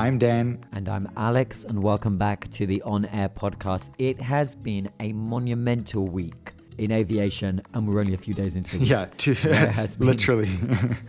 I'm Dan. And I'm Alex, and welcome back to the On Air podcast. It has been a monumental week in aviation, and we're only a few days into the week. Yeah, to, has been- literally.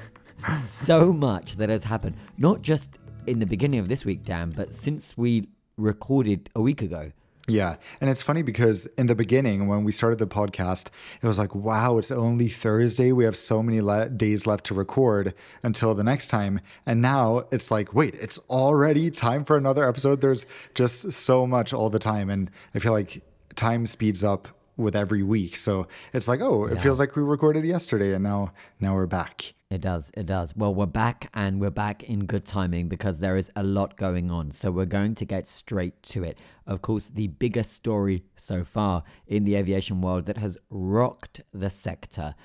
so much that has happened, not just in the beginning of this week, Dan, but since we recorded a week ago. Yeah. And it's funny because in the beginning, when we started the podcast, it was like, wow, it's only Thursday. We have so many le- days left to record until the next time. And now it's like, wait, it's already time for another episode. There's just so much all the time. And I feel like time speeds up with every week. So it's like, oh, it feels like we recorded yesterday and now now we're back. It does, it does. Well, we're back and we're back in good timing because there is a lot going on. So we're going to get straight to it. Of course, the biggest story so far in the aviation world that has rocked the sector.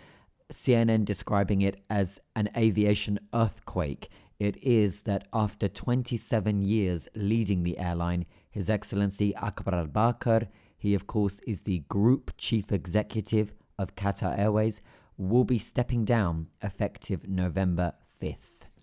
CNN describing it as an aviation earthquake. It is that after 27 years leading the airline, His Excellency Akbar Al Baker, he of course is the group chief executive of Qatar Airways, will be stepping down effective November 5th.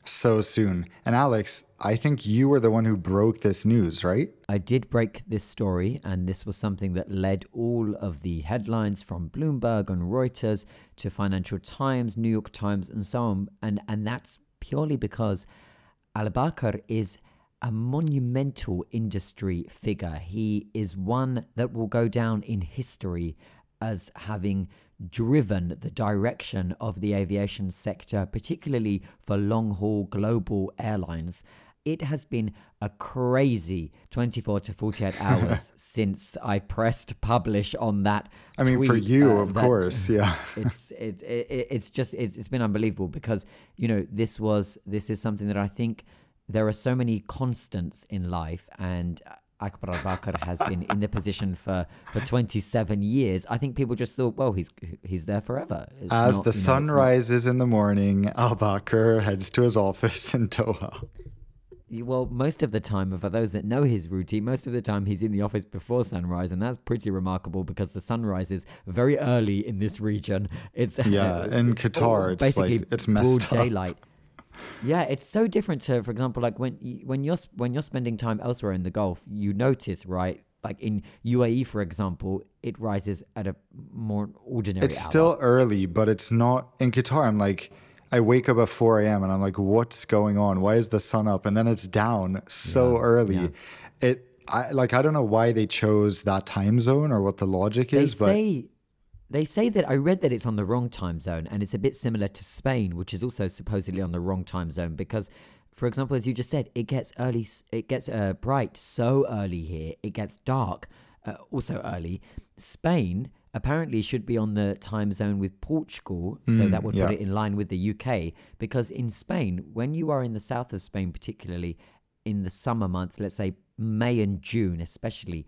So soon. And Alex, I think you were the one who broke this news, right? I did break this story, and this was something that led all of the headlines from Bloomberg and Reuters to Financial Times, New York Times, and so on. And and that's purely because Al Baker is a monumental industry figure. He is one that will go down in history as having driven the direction of the aviation sector, particularly for long haul global airlines. It has been a crazy 24 to 48 hours since I pressed publish on that. I mean, for you, uh, of course. Yeah. it's it, it it's just it's, it's been unbelievable because you know this was this is something that I think there are so many constants in life and Akbar al-Baker has been in the position for for 27 years. I think people just thought, well, he's he's there forever. It's As not- the sun rises in the morning, Al Baker heads to his office in Doha. Well, most of the time, for those that know his routine, most of the time he's in the office before sunrise, and that's pretty remarkable because the sun rises very early in this region. It's Yeah, in Qatar, it's basically like- it's broad messed up. daylight. Yeah, it's so different to, for example, like when when you're when you're spending time elsewhere in the Gulf, you notice, right? Like in UAE, for example, it rises at a more ordinary It's hour. still early, but it's not in Qatar. I'm like, I wake up at 4 a.m. and I'm like, what's going on? Why is the sun up? And then it's down so early. yeah. It, I like, I don't know why they chose that time zone or what the logic they is, but say they say that I read that it's on the wrong time zone, and it's a bit similar to Spain, which is also supposedly on the wrong time zone because. For example, as you just said, it gets early. It gets uh, bright so early here. It gets dark uh, also early. Spain apparently should be on the time zone with Portugal, so that would yeah. put it in line with the UK. Because in Spain, when you are in the south of Spain, particularly in the summer months, let's say May and June, especially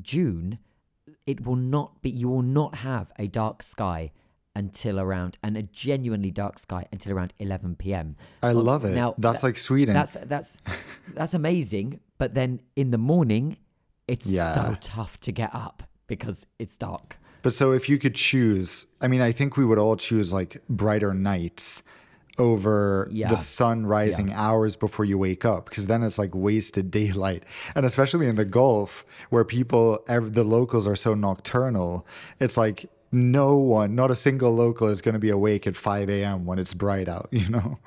June, it will not be. You will not have a dark sky until around and a genuinely dark sky until around 11 p.m. I love it. Now That's that- like Sweden. That's that's that's amazing. But then in the morning, it's Yeah. so tough to get up because it's dark. But so if you could choose, I mean, I think we would all choose like brighter nights over Yeah. the sun rising hours before you wake up because then it's like wasted daylight. And especially in the Gulf where people, ev- the locals are so nocturnal, it's like no one, not a single local is going to be awake at 5 a.m. when it's bright out, you know?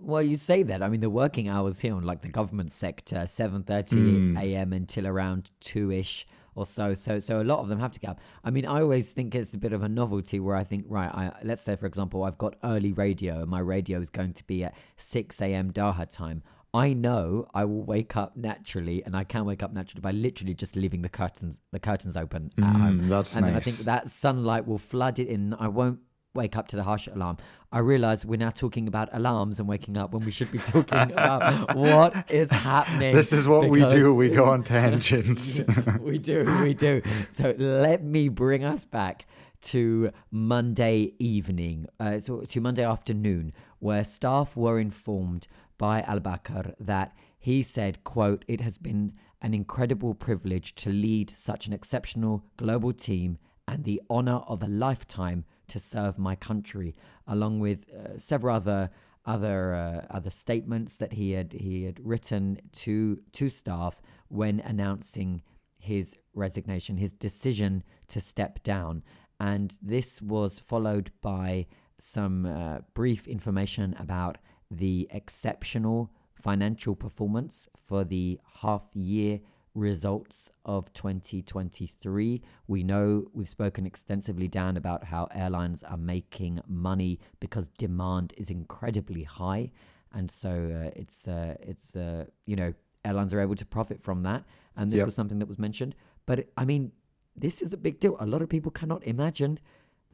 Well, you say that. I mean, the working hours here on like the government sector, seven thirty Hmm. a.m. until around two ish or so. So, so a lot of them have to get up. I mean, I always think it's a bit of a novelty where I think, right, I, let's say for example, I've got early radio, and my radio is going to be at six a.m. Doha time. I know I will wake up naturally, and I can wake up naturally by literally just leaving the curtains the curtains open at home. Mm, that's and then I think that sunlight will flood it in. I won't wake up to the harsh alarm. I realize we're now talking about alarms and waking up when we should be talking about what is happening. This is what we do. We go on tangents. we do, we do. So let me bring us back to Monday evening, uh, so to Monday afternoon, where staff were informed by Al Baker that he said, "quote It has been an incredible privilege to lead such an exceptional global team and the honor of a lifetime to serve my country, along with uh, several other." other uh, other statements that he had he had written to to staff when announcing his resignation, his decision to step down, and this was followed by some uh, brief information about the exceptional financial performance for the half year results of 2023. We know we've spoken extensively, Dan, about how airlines are making money because demand is incredibly high. And so uh, it's, uh, it's uh, you know, airlines are able to profit from that. And this Yep. was something that was mentioned. But I mean, this is a big deal. A lot of people cannot imagine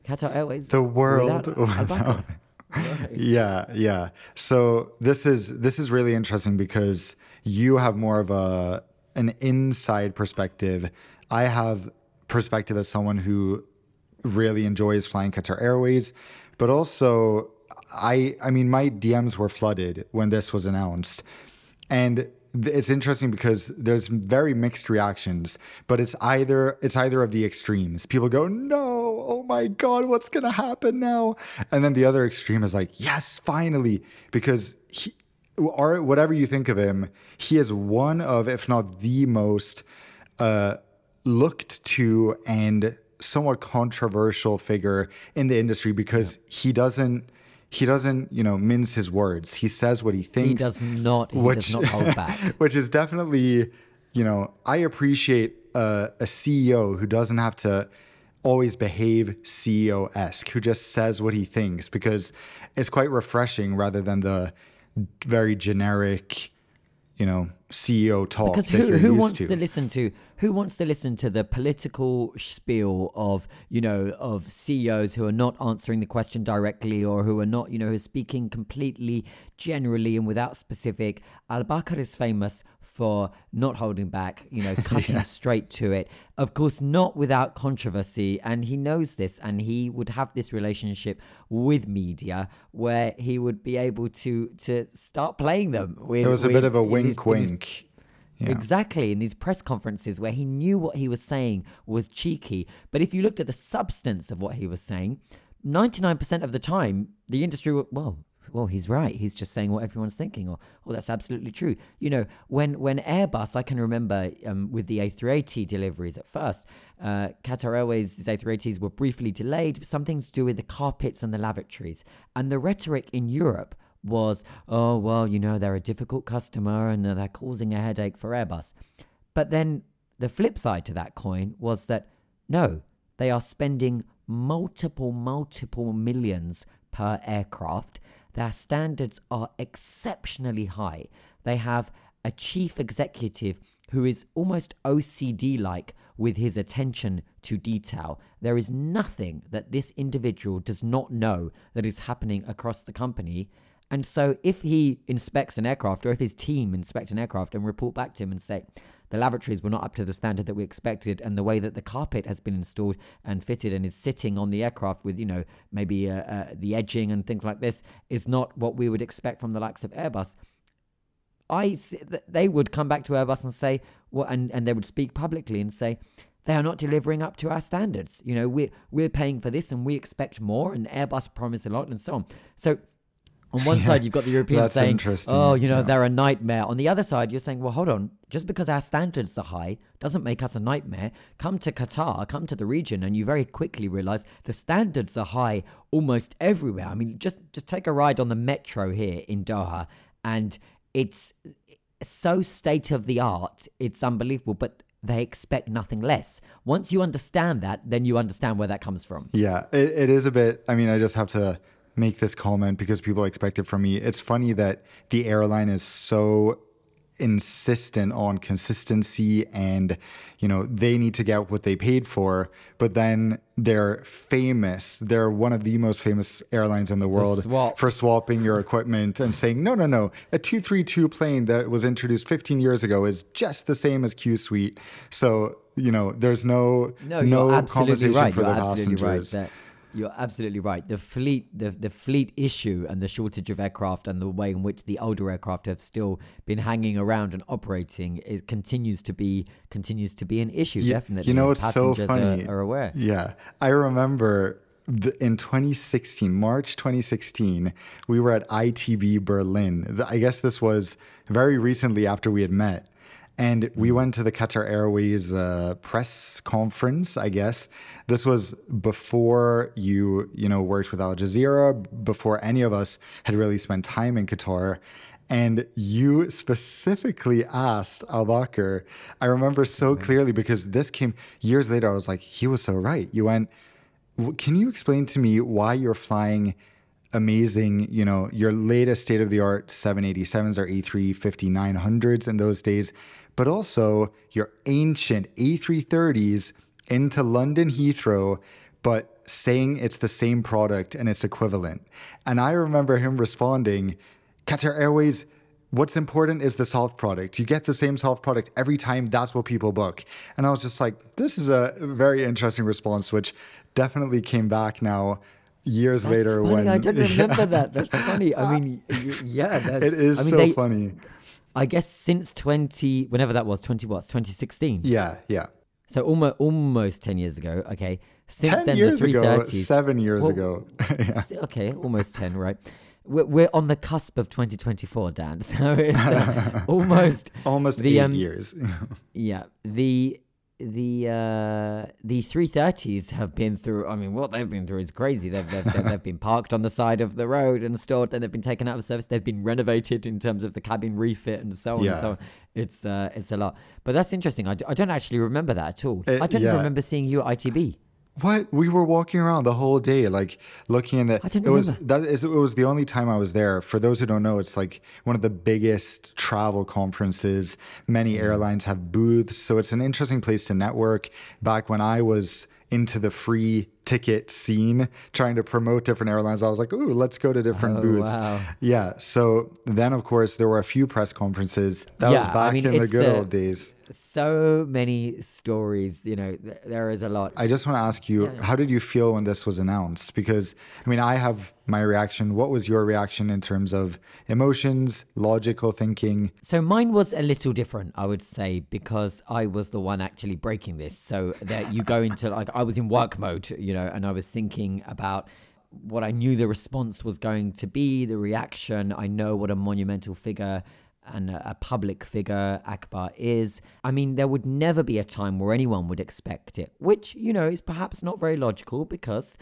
Qatar Airways. The world without without- Right. Yeah, yeah. So this is this is really interesting because you have more of a an inside perspective. I have perspective as someone who really enjoys flying Qatar Airways, but also I I mean my DMs were flooded when this was announced. And it's interesting because there's very mixed reactions, but it's either it's either of the extremes. People go, "No, oh my god, what's going to happen now?" And then the other extreme is like, "Yes, finally," because he or whatever you think of him, he is one of if not the most uh looked to and somewhat controversial figure in the industry because he doesn't he doesn't you know mince his words he says what he thinks He does not. He does not hold back. which is definitely you know i appreciate uh, a ceo who doesn't have to always behave ceo-esque who just says what he thinks because it's quite refreshing rather than the very generic you know ceo talk Because who, who wants to. to. listen to who wants to listen to the political spiel of you know of CEOs who are not answering the question directly or who are not you know who are speaking completely generally and without specific. Al Baker is famous for not holding back, you know, cutting straight to it. Of course, not without controversy, and he knows this, and he would have this relationship with media where he would be able to to start playing them. With, it was a with- bit of a wink his wink yeah. Exactly, in these press conferences where he knew what he was saying was cheeky. But if you looked at the substance of what he was saying, 99% of the time, the industry, were, well, well, he's right. He's just saying what everyone's thinking, or, oh, that's absolutely true. You know, when when Airbus, I can remember um, with the A380 deliveries at first, uh, Qatar Airways' A380s were briefly delayed, something to do with the carpets and the lavatories. And the rhetoric in Europe was, oh, well, you know, they're a difficult customer and they're causing a headache for Airbus. But then the flip side to that coin was that no, they are spending multiple, multiple millions per aircraft. Their standards are exceptionally high. They have a chief executive who is almost OCD like with his attention to detail. There is nothing that this individual does not know that is happening across the company. And so, if he inspects an aircraft, or if his team inspect an aircraft and report back to him and say, the lavatories were not up to the standard that we expected, and the way that the carpet has been installed and fitted and is sitting on the aircraft with, you know, maybe uh, uh, the edging and things like this is not what we would expect from the likes of Airbus. I they would come back to Airbus and say, well, and, and they would speak publicly and say, they are not delivering up to our standards. You know, we're we're paying for this and we expect more, and Airbus promise a lot and so on. So on one Yeah, side, you've got the Europeans that's saying, interesting, "Oh, you know, yeah. they're a nightmare." On the other side, you're saying, "Well, hold on. Just because our standards are high doesn't make us a nightmare. Come to Qatar, come to the region, and you very quickly realize the standards are high almost everywhere. I mean, just just take a ride on the metro here in Doha, and it's so state of the art. It's unbelievable, but." They expect nothing less. Once you understand that, then you understand where that comes from. Yeah, it, it is a bit. I mean, I just have to make this comment because people expect it from me. It's funny that the airline is so insistent on consistency and you know they need to get what they paid for but then they're famous they're one of the most famous airlines in the world swaps. for swapping your equipment and saying no no no a 232 plane that was introduced 15 years ago is just the same as q suite so you know there's no No, no compensation right. for You're the absolutely right. You're absolutely right. The fleet, the the fleet issue, and the shortage of aircraft, and the way in which the older aircraft have still been hanging around and operating, it continues to be continues to be an issue. Yeah, definitely, You know, it's so funny. Are, are aware. Yeah. I remember in 2016, March 2016, we were at ITB Berlin. I guess this was very recently after we had met. And we went to the Qatar Airways uh, press conference, I guess. This was before you, you know, worked with Al Jazeera, before any of us had really spent time in Qatar. And you specifically asked Al Baker, I remember so clearly because this came years later. I was like, he was so right. You went, can you explain to me why you're flying amazing, you know, your latest state of the art 787s or A350 900s in those days, but also your ancient A330s into London Heathrow, but saying it's the same product and it's equivalent. And I remember him responding, Qatar Airways, what's important is the soft product. You get the same soft product every time. That's what people book. And I was just like, this is a very interesting response, which definitely came back now years that's later funny. when I didn't remember yeah. that. That's funny. I mean, yeah, it is I mean, so they, funny. I guess since 20, whenever that was, 20 what, 2016? Yeah, yeah. So almost almost 10 years ago. Okay. Since 10 then, years the ago, seven years well, ago. yeah. Okay, almost 10, right? We're, we're on the cusp of 2024, Dan. So it's uh, almost almost the, eight um, years. yeah, the the uh, the 330s have been through. I mean, what they've been through is crazy. They've they've, they've, they've been parked on the side of the road and stored, and they've been taken out of service. They've been renovated in terms of the cabin refit and so on. Yeah. So on. it's uh, it's a lot. But that's interesting. I d- I don't actually remember that at all. It, I don't yeah. remember seeing you at ITB. What we were walking around the whole day, like looking in the. I didn't it was remember. that is it was the only time I was there. For those who don't know, it's like one of the biggest travel conferences. Many mm. airlines have booths, so it's an interesting place to network. Back when I was into the free ticket scene, trying to promote different airlines, I was like, "Ooh, let's go to different oh, booths." Wow. Yeah. So then, of course, there were a few press conferences. That yeah, was back I mean, in the good old days. So many stories. You know, th- there is a lot. I just want to ask you, yeah. how did you feel when this was announced? Because I mean, I have my reaction. What was your reaction in terms of emotions, logical thinking? So mine was a little different, I would say, because I was the one actually breaking this. So that you go into like I was in work mode, you know, and I was thinking about what I knew the response was going to be, the reaction. I know what a monumental figure and a public figure Akbar is. I mean, there would never be a time where anyone would expect it, which, you know, is perhaps not very logical because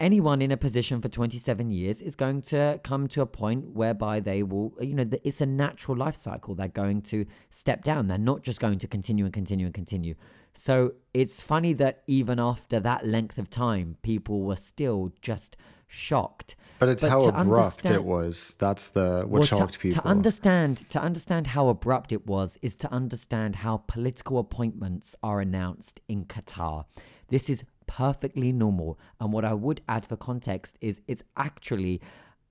anyone in a position for 27 years is going to come to a point whereby they will, you know, it's a natural life cycle. They're going to step down. They're not just going to continue and continue and continue. So it's funny that even after that length of time, people were still just shocked. But it's but how abrupt it was. That's the what well, shocked to, people. To understand to understand how abrupt it was is to understand how political appointments are announced in Qatar. This is perfectly normal. And what I would add for context is it's actually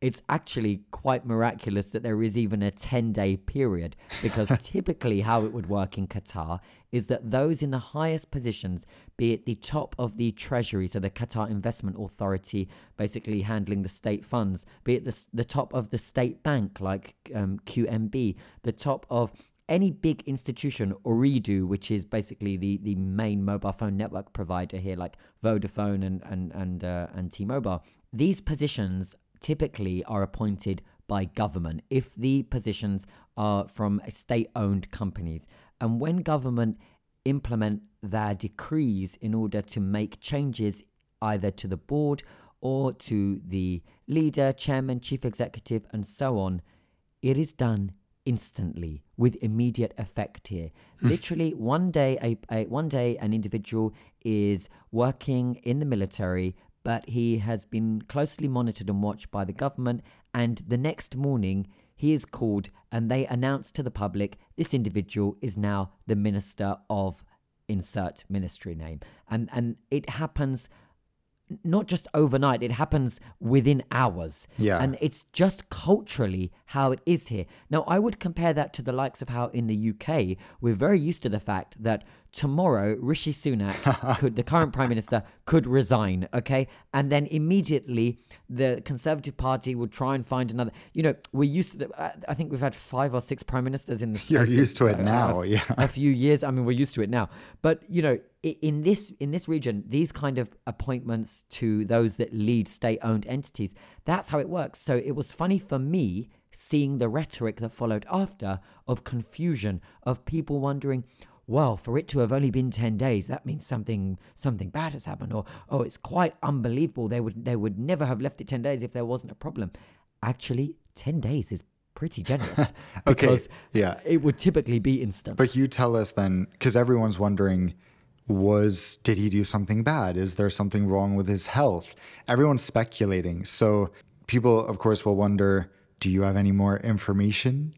it's actually quite miraculous that there is even a 10 day period because typically how it would work in Qatar is that those in the highest positions, be it the top of the treasury, so the Qatar Investment Authority basically handling the state funds, be it the, the top of the state bank like um, QNB, the top of any big institution, Ooredoo, which is basically the, the main mobile phone network provider here, like Vodafone and and and uh, and T-Mobile, these positions typically are appointed by government if the positions are from state owned companies. And when government implement their decrees in order to make changes either to the board or to the leader, chairman, chief executive, and so on, it is done instantly with immediate effect here. Hmm. Literally, one day, a, a, one day, an individual is working in the military, but he has been closely monitored and watched by the government. And the next morning, he is called and they announce to the public this individual is now the minister of insert ministry name. And, and it happens not just overnight, it happens within hours. Yeah. And it's just culturally how it is here. Now, I would compare that to the likes of how in the UK, we're very used to the fact that tomorrow Rishi Sunak could the current prime minister could resign okay? And then immediately the conservative party would try and find another you know we're used to the, uh, I think we've had five or six prime ministers in the You're used to it uh, now, a- yeah. a few years I mean we're used to it now. But you know in this in this region these kind of appointments to those that lead state owned entities that's how it works. So it was funny for me seeing the rhetoric that followed after of confusion of people wondering well for it to have only been 10 days that means something something bad has happened or oh it's quite unbelievable they would they would never have left it 10 days if there wasn't a problem actually 10 days is pretty generous Okay, because yeah. it would typically be instant But you tell us then, because everyone's wondering, was did he do something bad? Is there something wrong with his health? Everyone's speculating. So people, of course, will wonder, do you have any more information?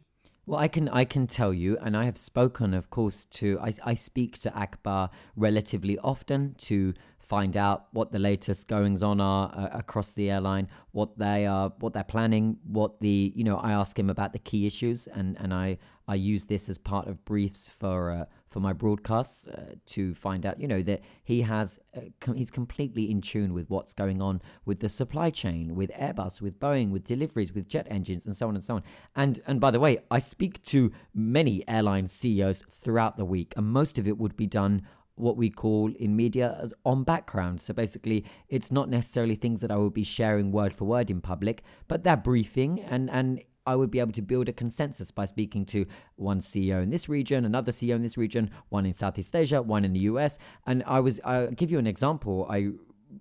Well, I can I can tell you, and I have spoken, of course, to I, I speak to Akbar relatively often to find out what the latest goings on are uh, across the airline, what they are, what they're planning, what the you know I ask him about the key issues, and and I I use this as part of briefs for uh, for my broadcasts uh, to find out you know that he has uh, com- he's completely in tune with what's going on with the supply chain, with Airbus, with Boeing, with deliveries, with jet engines, and so on and so on. And and by the way, I speak to many airline CEOs throughout the week, and most of it would be done what we call in media as on background. So basically, it's not necessarily things that I would be sharing word for word in public, but they're briefing and and I would be able to build a consensus by speaking to one CEO in this region, another CEO in this region, one in Southeast Asia, one in the US. And I was, I'll give you an example. I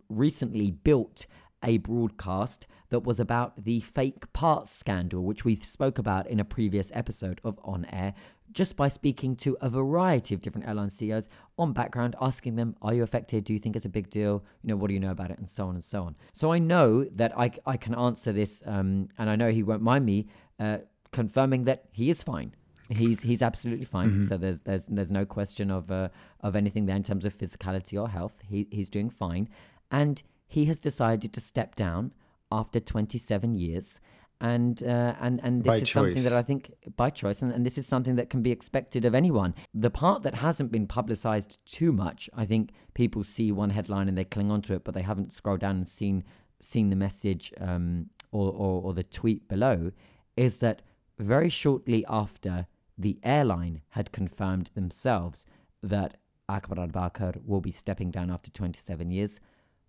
recently built a broadcast that was about the fake parts scandal, which we spoke about in a previous episode of On Air, just by speaking to a variety of different airline CEOs on background, asking them, Are you affected? Do you think it's a big deal? You know, what do you know about it? And so on and so on. So I know that I, I can answer this, um, and I know he won't mind me uh, confirming that he is fine. He's he's absolutely fine. So there's there's there's no question of uh, of anything there in terms of physicality or health. He he's doing fine, and he has decided to step down after 27 years. And uh, and and this By is something that I think by choice, and, and this is something that can be expected of anyone. The part that hasn't been publicized too much, I think people see one headline and they cling onto it, but they haven't scrolled down and seen seen the message um, or, or or the tweet below, is that very shortly after the airline had confirmed themselves that Akbar al Baker will be stepping down after 27 years,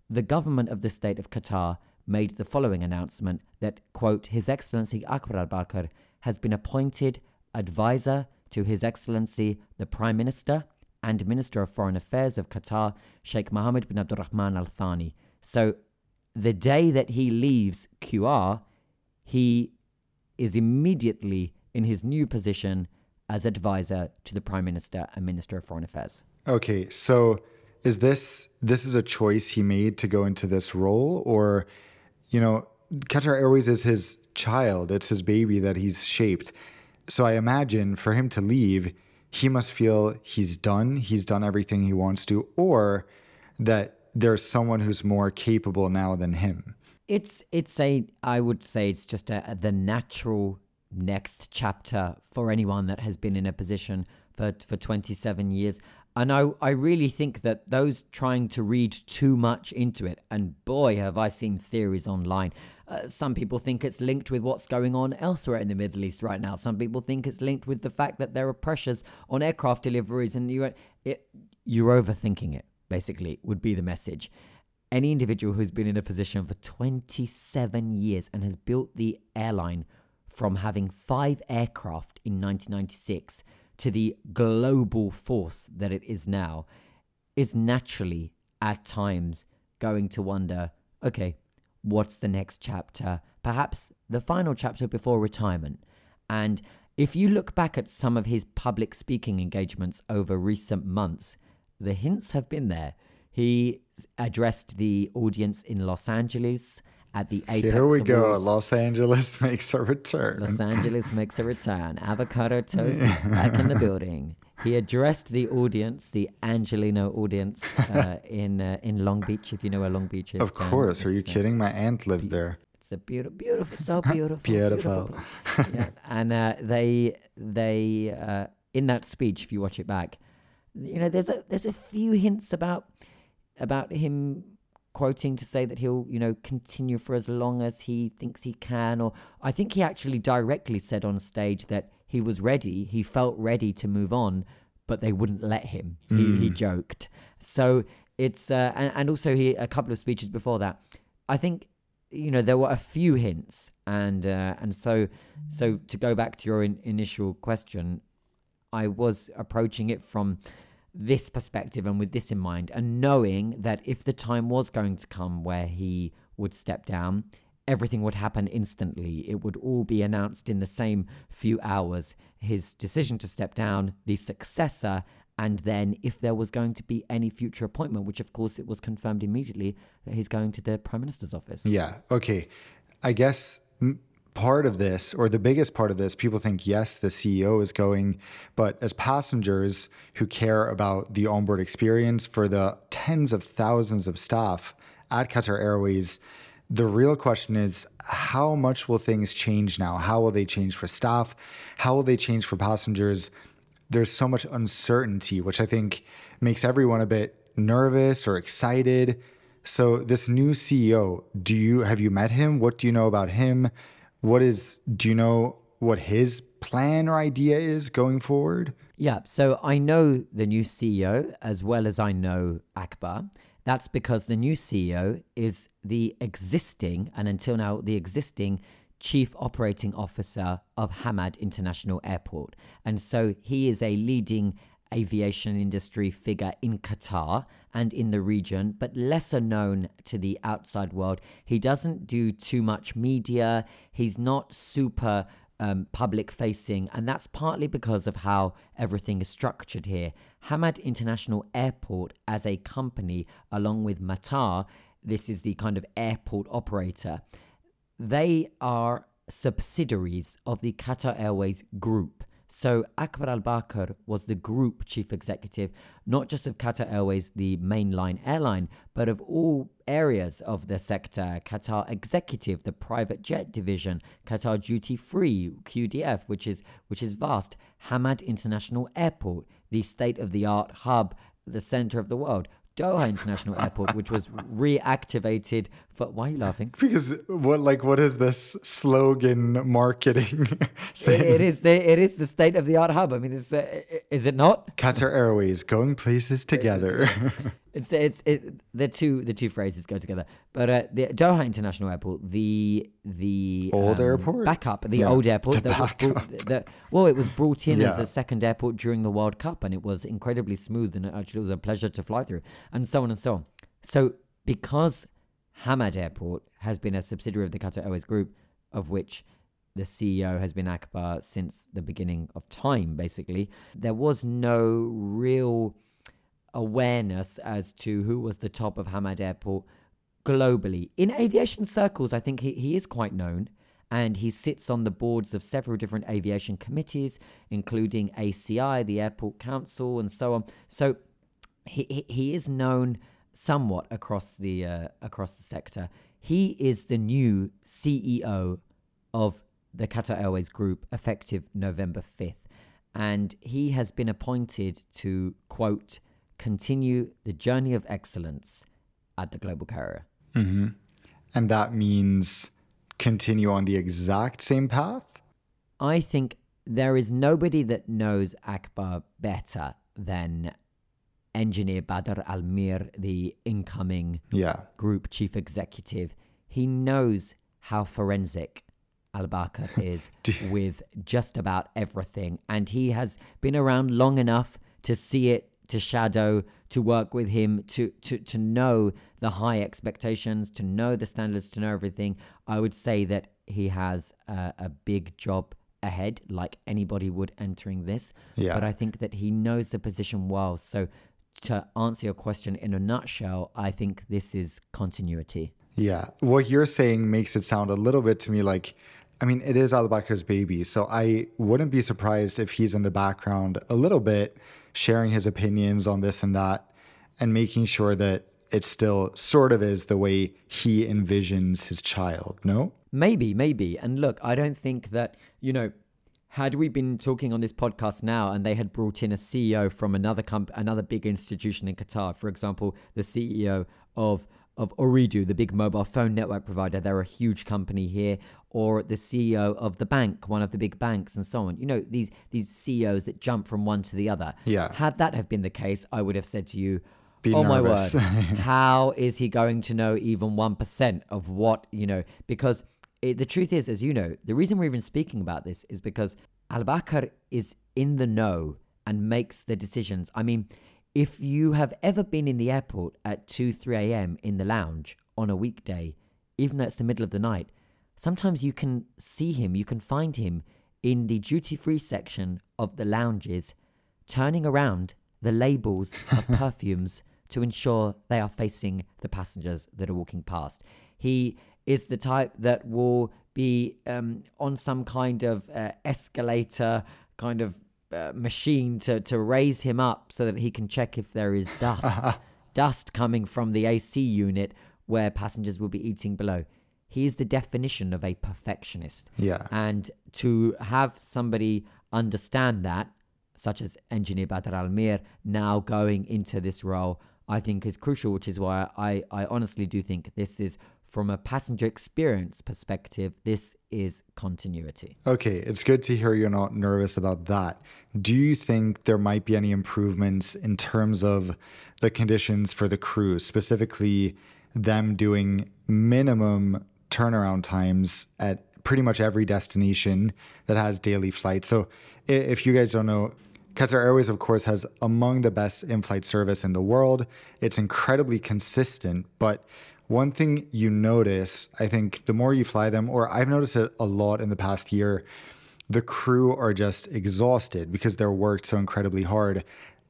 the government of the state of Qatar made the following announcement that, quote, His Excellency Akbar Baker has been appointed advisor to His Excellency the Prime Minister and Minister of Foreign Affairs of Qatar, Sheikh Mohammed bin Abdurrahman Al Thani. So the day that he leaves QR, he is immediately in his new position as advisor to the Prime Minister and Minister of Foreign Affairs. Okay, so is this this is a choice he made to go into this role, or you know, Qatar Airways is his child, it's his baby that he's shaped. So I imagine for him to leave, he must feel he's done, he's done everything he wants to, or that there's someone who's more capable now than him. It's it's a I would say it's just a, the natural next chapter for anyone that has been in a position for for 27 years. And I, I really think that those trying to read too much into it, and boy, have I seen theories online. Uh, some people think it's linked with what's going on elsewhere in the Middle East right now. Some people think it's linked with the fact that there are pressures on aircraft deliveries, and you it, you're overthinking it. Basically, would be the message any individual who's been in a position for 27 years and has built the airline from having five aircraft in 1996 to the global force that it is now is naturally at times going to wonder okay, what's the next chapter? Perhaps the final chapter before retirement. And if you look back at some of his public speaking engagements over recent months, the hints have been there. He addressed the audience in Los Angeles at the Apex Here we go. Los Angeles makes a return. Los Angeles makes a return. Avocado toast back in the building. He addressed the audience, the Angelino audience, uh, in uh, in Long Beach. If you know where Long Beach is, of course. Are you uh, kidding? My aunt lived there. It's a beautiful, beautiful, so beautiful, Beautiful. yeah. And uh, they, they, uh, in that speech, if you watch it back, you know, there's a there's a few hints about about him quoting to say that he'll, you know, continue for as long as he thinks he can. Or I think he actually directly said on stage that he was ready, he felt ready to move on, but they wouldn't let him. Mm. He, he hmm. joked. So it's uh, and, and also he a couple of speeches before that. I think you know there were a few hints, and uh, and so so to go back to your in, initial question, I was approaching it from this perspective and with this in mind, and knowing that if the time was going to come where he would step down, everything would happen instantly. It would all be announced in the same few hours. His decision to step down, the successor, and then if there was going to be any future appointment, which of course it was confirmed immediately that he's going to the prime minister's office. Yeah. Okay. I guess part of this, or the biggest part of this, people think yes, the CEO is going, but as passengers who care about the onboard experience for the tens of thousands of staff at Qatar Airways, the real question is how much will things change now? How will they change for staff? How will they change for passengers? There's so much uncertainty, which I think makes everyone a bit nervous or excited. So this new CEO, do you have you met him? What do you know about him? What is do you know what his plan or idea is going forward? Yeah, so I know the new CEO as well as I know Akbar. That's because the new CEO is the existing, and until now, the existing Chief Operating Officer of Hamad International Airport. And so he is a leading aviation industry figure in Qatar and in the region, but lesser known to the outside world. He doesn't do too much media, he's not super um, public facing, and that's partly because of how everything is structured here. Hamad International Airport, as a company, along with Matar, this is the kind of airport operator, they are subsidiaries of the Qatar Airways group. So Akbar Al Baker was the group chief executive, not just of Qatar Airways, the mainline airline, but of all areas of the sector. Qatar Executive, the private jet division, Qatar Duty Free, QDF, which is, which is vast, Hamad International Airport, the state of the art hub, the center of the world, Doha International Airport, which was reactivated for. Why are you laughing? Because what, like, what is this slogan marketing? it, it is the it is the state of the art hub. I mean, it's, uh, is it not? Qatar Airways going places together. It's it's it, the two the two phrases go together. But uh, the Doha International Airport, the the old um, airport backup, the yeah, old airport the that brought, well, it was brought in yeah. as a second airport during the World Cup, and it was incredibly smooth, and actually it was a pleasure to fly through, and so on and so on. So because Hamad Airport has been a subsidiary of the Qatar Airways Group, of which the CEO has been Akbar since the beginning of time, basically. There was no real awareness as to who was the top of Hamad Airport globally. In aviation circles, I think he, he is quite known and he sits on the boards of several different aviation committees, including ACI, the Airport Council, and so on. So he, he, is known somewhat across the uh, across the sector. He is the new CEO of the Qatar Airways Group effective November 5th. And he has been appointed to, quote, continue the journey of excellence at the global carrier. Mm-hmm. And that means continue on the exact same path? I think there is nobody that knows Akbar better than engineer Badr Al Meer, the incoming yeah. group chief executive. He knows how forensic Al Baker is with just about everything. And he has been around long enough to see it to shadow, to work with him, to to to know the high expectations, to know the standards, to know everything. I would say that he has a, a big job ahead, like anybody would entering this. Yeah. But I think that he knows the position well. So to answer your question in a nutshell, I think this is continuity. Yeah. What you're saying makes it sound a little bit to me like I mean, it is Al Baker's baby, so I wouldn't be surprised if he's in the background a little bit sharing his opinions on this and that and making sure that it still sort of is the way he envisions his child, no? Maybe, maybe. And look, I don't think that, you know, had we been talking on this podcast now and they had brought in a CEO from another comp- another big institution in Qatar, for example, the CEO of of Ooredoo, the big mobile phone network provider, they're a huge company here, or the CEO of the bank, one of the big banks, and so on. You know, these these CEOs that jump from one to the other. Yeah. Had that have been the case, I would have said to you, Be oh nervous." my word, how is he going to know even one percent of what you know? Because it, the truth is, as you know, the reason we're even speaking about this is because Al Baker is in the know and makes the decisions. I mean, if you have ever been in the airport at 2, 3 a.m. in the lounge on a weekday, even though it's the middle of the night, sometimes you can see him, you can find him in the duty free section of the lounges, turning around the labels of perfumes to ensure they are facing the passengers that are walking past. He is the type that will be um, on some kind of uh, escalator, kind of uh, machine to, to raise him up so that he can check if there is dust, dust coming from the AC unit where passengers will be eating below. He is the definition of a perfectionist. Yeah. And to have somebody understand that, such as engineer Badr Al Meer, now going into this role, I think is crucial, which is why I, I honestly do think this is, from a passenger experience perspective, this is continuity. Okay, it's good to hear you're not nervous about that. Do you think there might be any improvements in terms of the conditions for the crew, specifically them doing minimum turnaround times at pretty much every destination that has daily flights? So, if you guys don't know, Qatar Airways, of course, has among the best in flight service in the world. It's incredibly consistent, but one thing you notice, I think, the more you fly them, or I've noticed it a lot in the past year, the crew are just exhausted because they're worked so incredibly hard.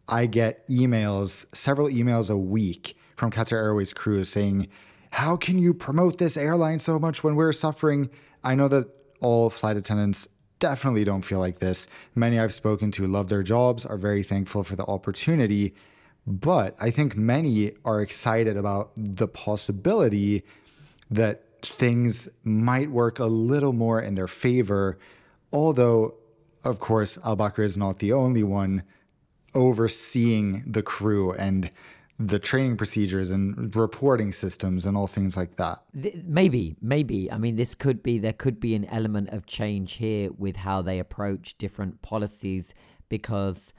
I get emails, several emails a week from Qatar Airways crew saying, How can you promote this airline so much when we're suffering? I know that all flight attendants definitely don't feel like this. Many I've spoken to love their jobs, are very thankful for the opportunity. But I think many are excited about the possibility that things might work a little more in their favor. Although, of course, Al Baker is not the only one overseeing the crew and the training procedures and reporting systems and all things like that. Maybe, maybe. I mean, this could be, there could be an element of change here with how they approach different policies because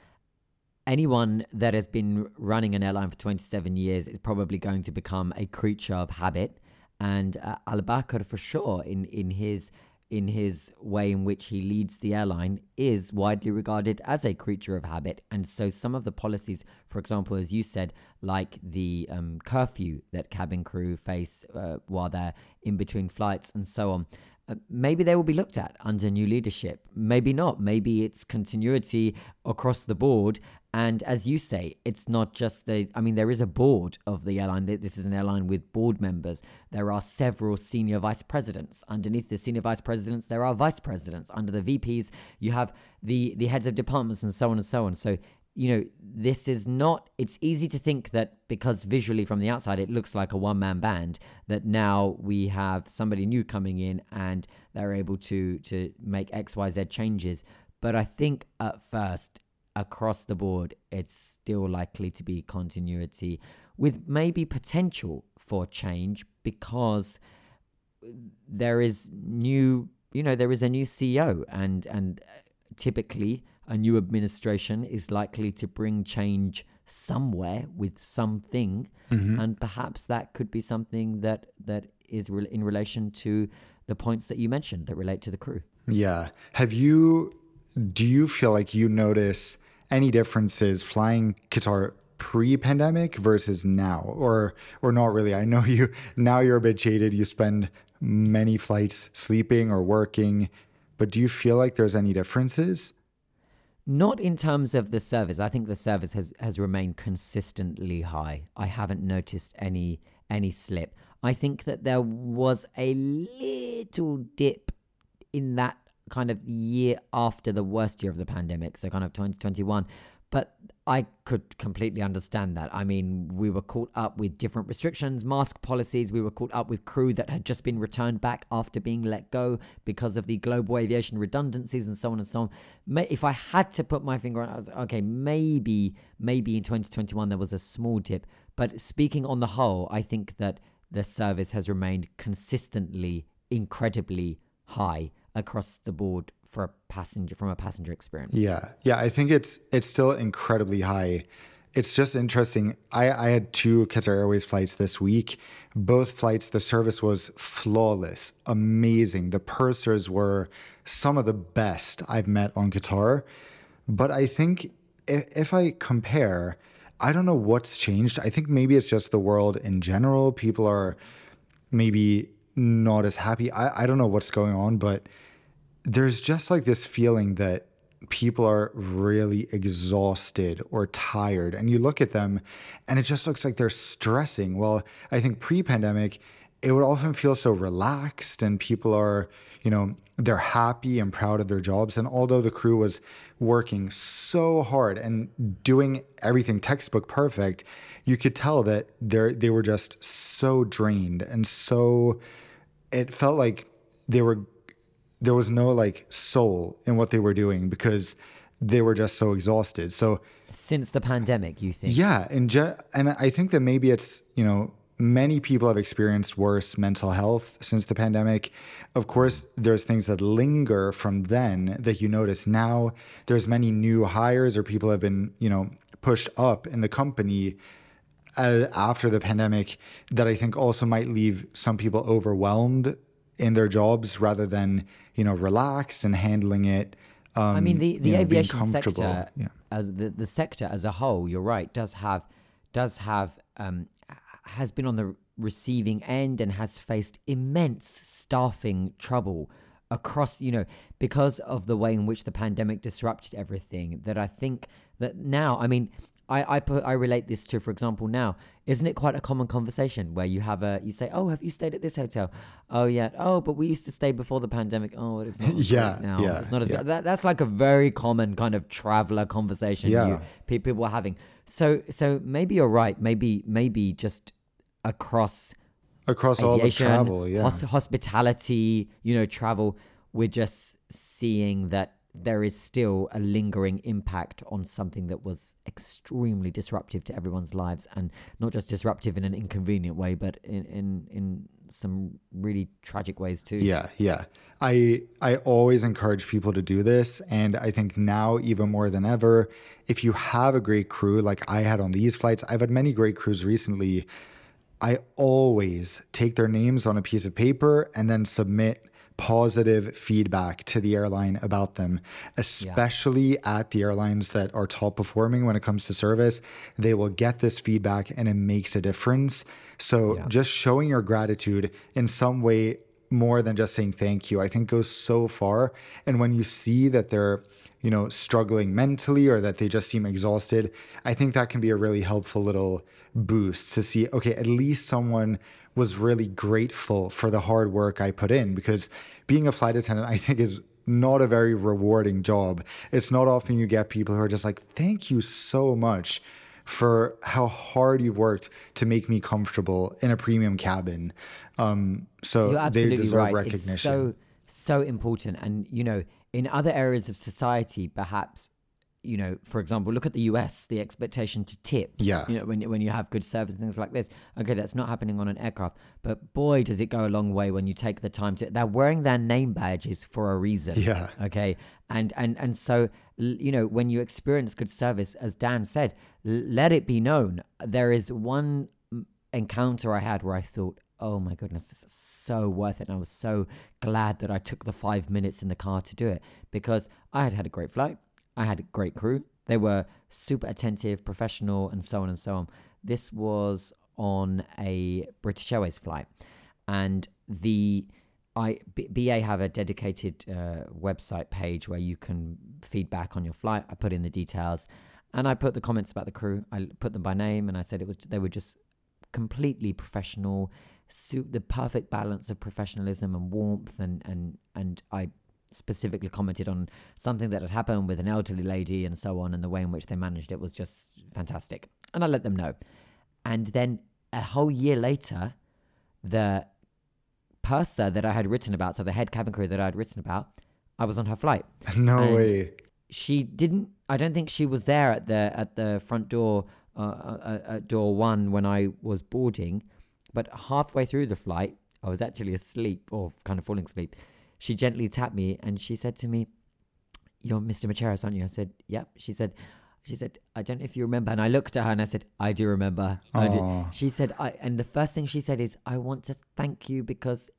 anyone that has been running an airline for 27 years is probably going to become a creature of habit. And uh, Al Baker, for sure, in, in his in his way in which he leads the airline, is widely regarded as a creature of habit. And so, some of the policies, for example, as you said, like the um, curfew that cabin crew face uh, while they're in between flights and so on, uh, maybe they will be looked at under new leadership. Maybe not. Maybe it's continuity across the board. And as you say, it's not just the, I mean, there is a board of the airline. This is an airline with board members. There are several senior vice presidents. Underneath the senior vice presidents, there are vice presidents. Under the VPs, you have the, the heads of departments and so on and so on. So, you know, this is not, it's easy to think that because visually from the outside it looks like a one man band, that now we have somebody new coming in and they're able to, to make XYZ changes. But I think at first, across the board, it's still likely to be continuity with maybe potential for change because there is new you know there is a new CEO and and typically a new administration is likely to bring change somewhere with something. Mm-hmm. And perhaps that could be something that that is re- in relation to the points that you mentioned that relate to the crew. Yeah. Have you, do you feel like you notice any differences flying Qatar pre-pandemic versus now or or not really i know you now you're a bit jaded you spend many flights sleeping or working but do you feel like there's any differences Not in terms of the service. I think the service has, has remained consistently high. I haven't noticed any any slip. I think that there was a little dip in that kind of year after the worst year of the pandemic, so kind of 2021. But I could completely understand that. I mean, we were caught up with different restrictions, mask policies. We were caught up with crew that had just been returned back after being let go because of the global aviation redundancies and so on and so on. If I had to put my finger on it, I was okay, maybe, maybe in 2021 there was a small dip. But speaking on the whole, I think that the service has remained consistently incredibly high across the board for a passenger from a passenger experience. Yeah. Yeah. I think it's it's still incredibly high. It's just interesting. I, I had two Qatar Airways flights this week. Both flights, the service was flawless, amazing. The pursers were some of the best I've met on Qatar. But I think if, if I compare, I don't know what's changed. I think maybe it's just the world in general. People are maybe not as happy. I, I don't know what's going on, but there's just like this feeling that people are really exhausted or tired and you look at them and it just looks like they're stressing. Well i think pre-pandemic it would often feel so relaxed and people are you know they're happy and proud of their jobs and although the crew was working so hard and doing everything textbook perfect you could tell that they they were just so drained and so it felt like they were there was no like soul in what they were doing because they were just so exhausted. So since the pandemic, you think? Yeah, and ge- and I think that maybe it's you know many people have experienced worse mental health since the pandemic. Of course, there's things that linger from then that you notice now. There's many new hires or people have been you know pushed up in the company uh, after the pandemic that I think also might leave some people overwhelmed in their jobs rather than you know relaxed and handling it. Um, I mean, the, the know, aviation sector yeah. as the, the sector as a whole, you're right, does have does have um, has been on the receiving end and has faced immense staffing trouble across you know because of the way in which the pandemic disrupted everything that i think that now i mean I, I put I relate this to, for example, now isn't it quite a common conversation where you have a you say, oh, have you stayed at this hotel? Oh yeah, oh, but we used to stay before the pandemic. Oh, it's not yeah now. Yeah, it's not as yeah. that, that's like a very common kind of traveler conversation. Yeah. you, people are having. So so maybe you're right. Maybe maybe just across across aviation, all the travel, yeah, hos- hospitality, you know, travel. We're just seeing that there is still a lingering impact on something that was extremely disruptive to everyone's lives and not just disruptive in an inconvenient way but in in, in some really tragic ways too. Yeah yeah. I i always encourage people to do this and i think now even more than ever if you have a great crew like i had on these flights i've had many great crews recently i always take their names on a piece of paper and then submit positive feedback to the airline about them, especially yeah. at the airlines that are top performing when it comes to service. They will get this feedback and it makes a difference. So yeah. just showing your gratitude in some way more than just saying thank you, I think goes so far. And when you see that they're you know, struggling mentally or that they just seem exhausted, I think that can be a really helpful little boost to see, okay, at least someone was really grateful for the hard work I put in because being a flight attendant, I think, is not a very rewarding job. It's not often you get people who are just like, thank you so much for how hard you've worked to make me comfortable in a premium cabin. Um, so they deserve right. recognition. It's so, so important. And, you know, in other areas of society, perhaps you know, for example, look at the US, the expectation to tip. Yeah. You know, when, when you have good service and things like this. Okay, that's not happening on an aircraft. But boy, does it go a long way when you take the time to. They're wearing their name badges for a reason. Yeah. Okay. And, and, and so, you know, when you experience good service, as Dan said, let it be known. There is one encounter I had where I thought, oh my goodness, this is so worth it. And I was so glad that I took the five minutes in the car to do it because I had had a great flight. I had a great crew. They were super attentive, professional, and so on and so on. This was on a British Airways flight, and the I B, BA have a dedicated uh, website page where you can feedback on your flight. I put in the details, and I put the comments about the crew. I put them by name, and I said it was they were just completely professional, suit the perfect balance of professionalism and warmth, and and and I specifically commented on something that had happened with an elderly lady and so on, and the way in which they managed it was just fantastic. And I let them know. And then a whole year later, the purser that I had written about, so the head cabin crew that I had written about, I was on her flight. No And way. She didn't. I don't think she was there at the at the front door, uh, uh, at door one when I was boarding. But halfway through the flight, I was actually asleep or kind of falling asleep. She gently tapped me and she said to me, "You're Mr. Macheras, aren't you?" I said, "Yep." She said, "She said I don't know if you remember." And I looked at her and I said, "I do remember." I. Aw. She said, "I." And the first thing she said is, "I want to thank you because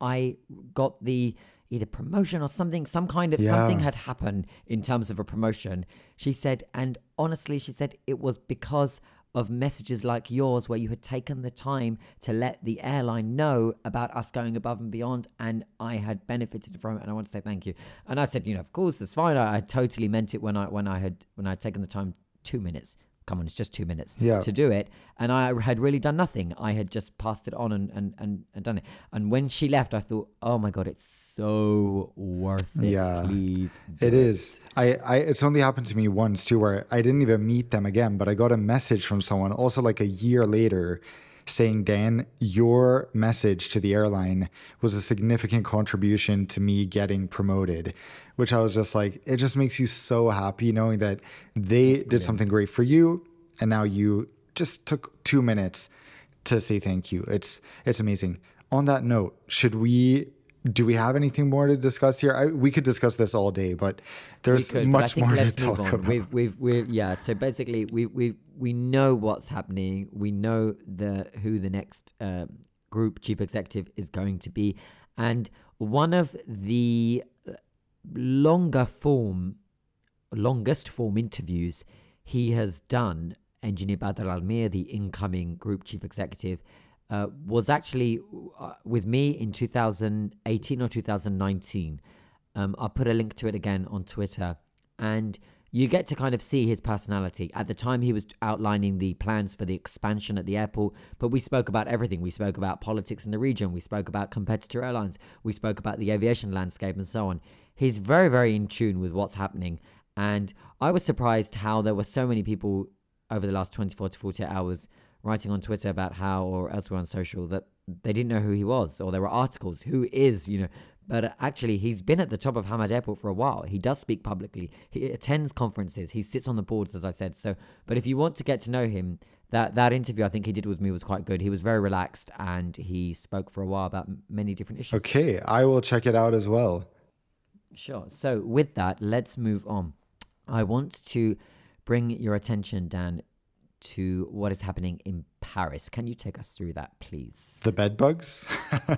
I got the either promotion or something, some kind of something had happened in terms of a promotion. She said, and honestly, she said it was because of messages like yours where you had taken the time to let the airline know about us going above and beyond and I had benefited from it and I want to say thank you. And I said, you know, of course that's fine. I, I totally meant it when I when I had when I had taken the time two minutes. Come on, it's just two minutes Yeah. to do it. And I had really done nothing. I had just passed it on and, and, and, and done it. And when she left, I thought, oh my God, it's so worth it. Yeah. Please. It is. I, I it's only happened to me once too where I didn't even meet them again, but I got a message from someone also like a year later saying, Dan, your message to the airline was a significant contribution to me getting promoted. Which I was just like, it just makes you so happy knowing that they did something great for you and now you just took two minutes to say thank you. It's it's amazing. On that note, should we do we have anything more to discuss here? I, we could discuss this all day, but there's could, much think more to talk on. about. We've, we've, we've, yeah. So basically, we, we, we know what's happening. We know the who the next uh, group chief executive is going to be, and one of the uh, longer form, longest form interviews he has done. Engineer Badr Al Meer, the incoming group chief executive, uh, was actually uh, with me in 2018 or 2019. Um, I'll put a link to it again on Twitter. And you get to kind of see his personality. At the time, he was outlining the plans for the expansion at the airport, but we spoke about everything. We spoke about politics in the region, we spoke about competitor airlines, we spoke about the aviation landscape, and so on. He's very, very in tune with what's happening. And I was surprised how there were so many people over the last 24 to 48 hours writing on Twitter about how, or elsewhere on social, that they didn't know who he was, or there were articles, who is, you know. But actually, he's been at the top of Hamad Airport for a while. He does speak publicly. He attends conferences. He sits on the boards, as I said. So, but if you want to get to know him, that that interview I think he did with me was quite good. He was very relaxed and he spoke for a while about many different issues. Okay, I will check it out as well. Sure. So with that, let's move on. I want to bring your attention, Dan, to what is happening in Paris. Can you take us through that, please? The bed bugs.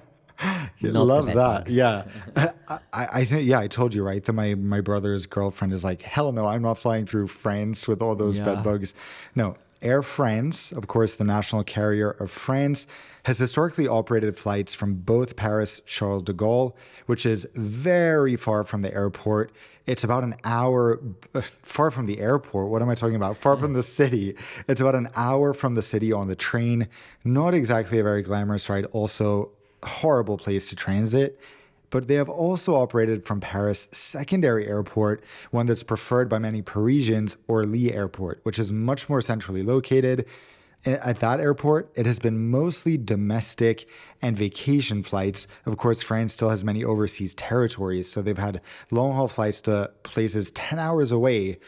the Love that. bugs. Yeah. I, I think yeah, I told you right that my my brother's girlfriend is like, hell no, I'm not flying through France with all those Yeah. bed bugs. No. Air France, of course, the national carrier of France, has historically operated flights from both Paris Charles de Gaulle, which is very far from the airport. It's about an hour uh, far from the airport. What am I talking about? Far from the city. It's about an hour from the city on the train. Not exactly a very glamorous ride. Also, horrible place to transit. But they have also operated from Paris' secondary airport, one that's preferred by many Parisians, Orly Airport, which is much more centrally located. At that airport, it has been mostly domestic and vacation flights. Of course, France still has many overseas territories, so they've had long haul flights to places 10 hours away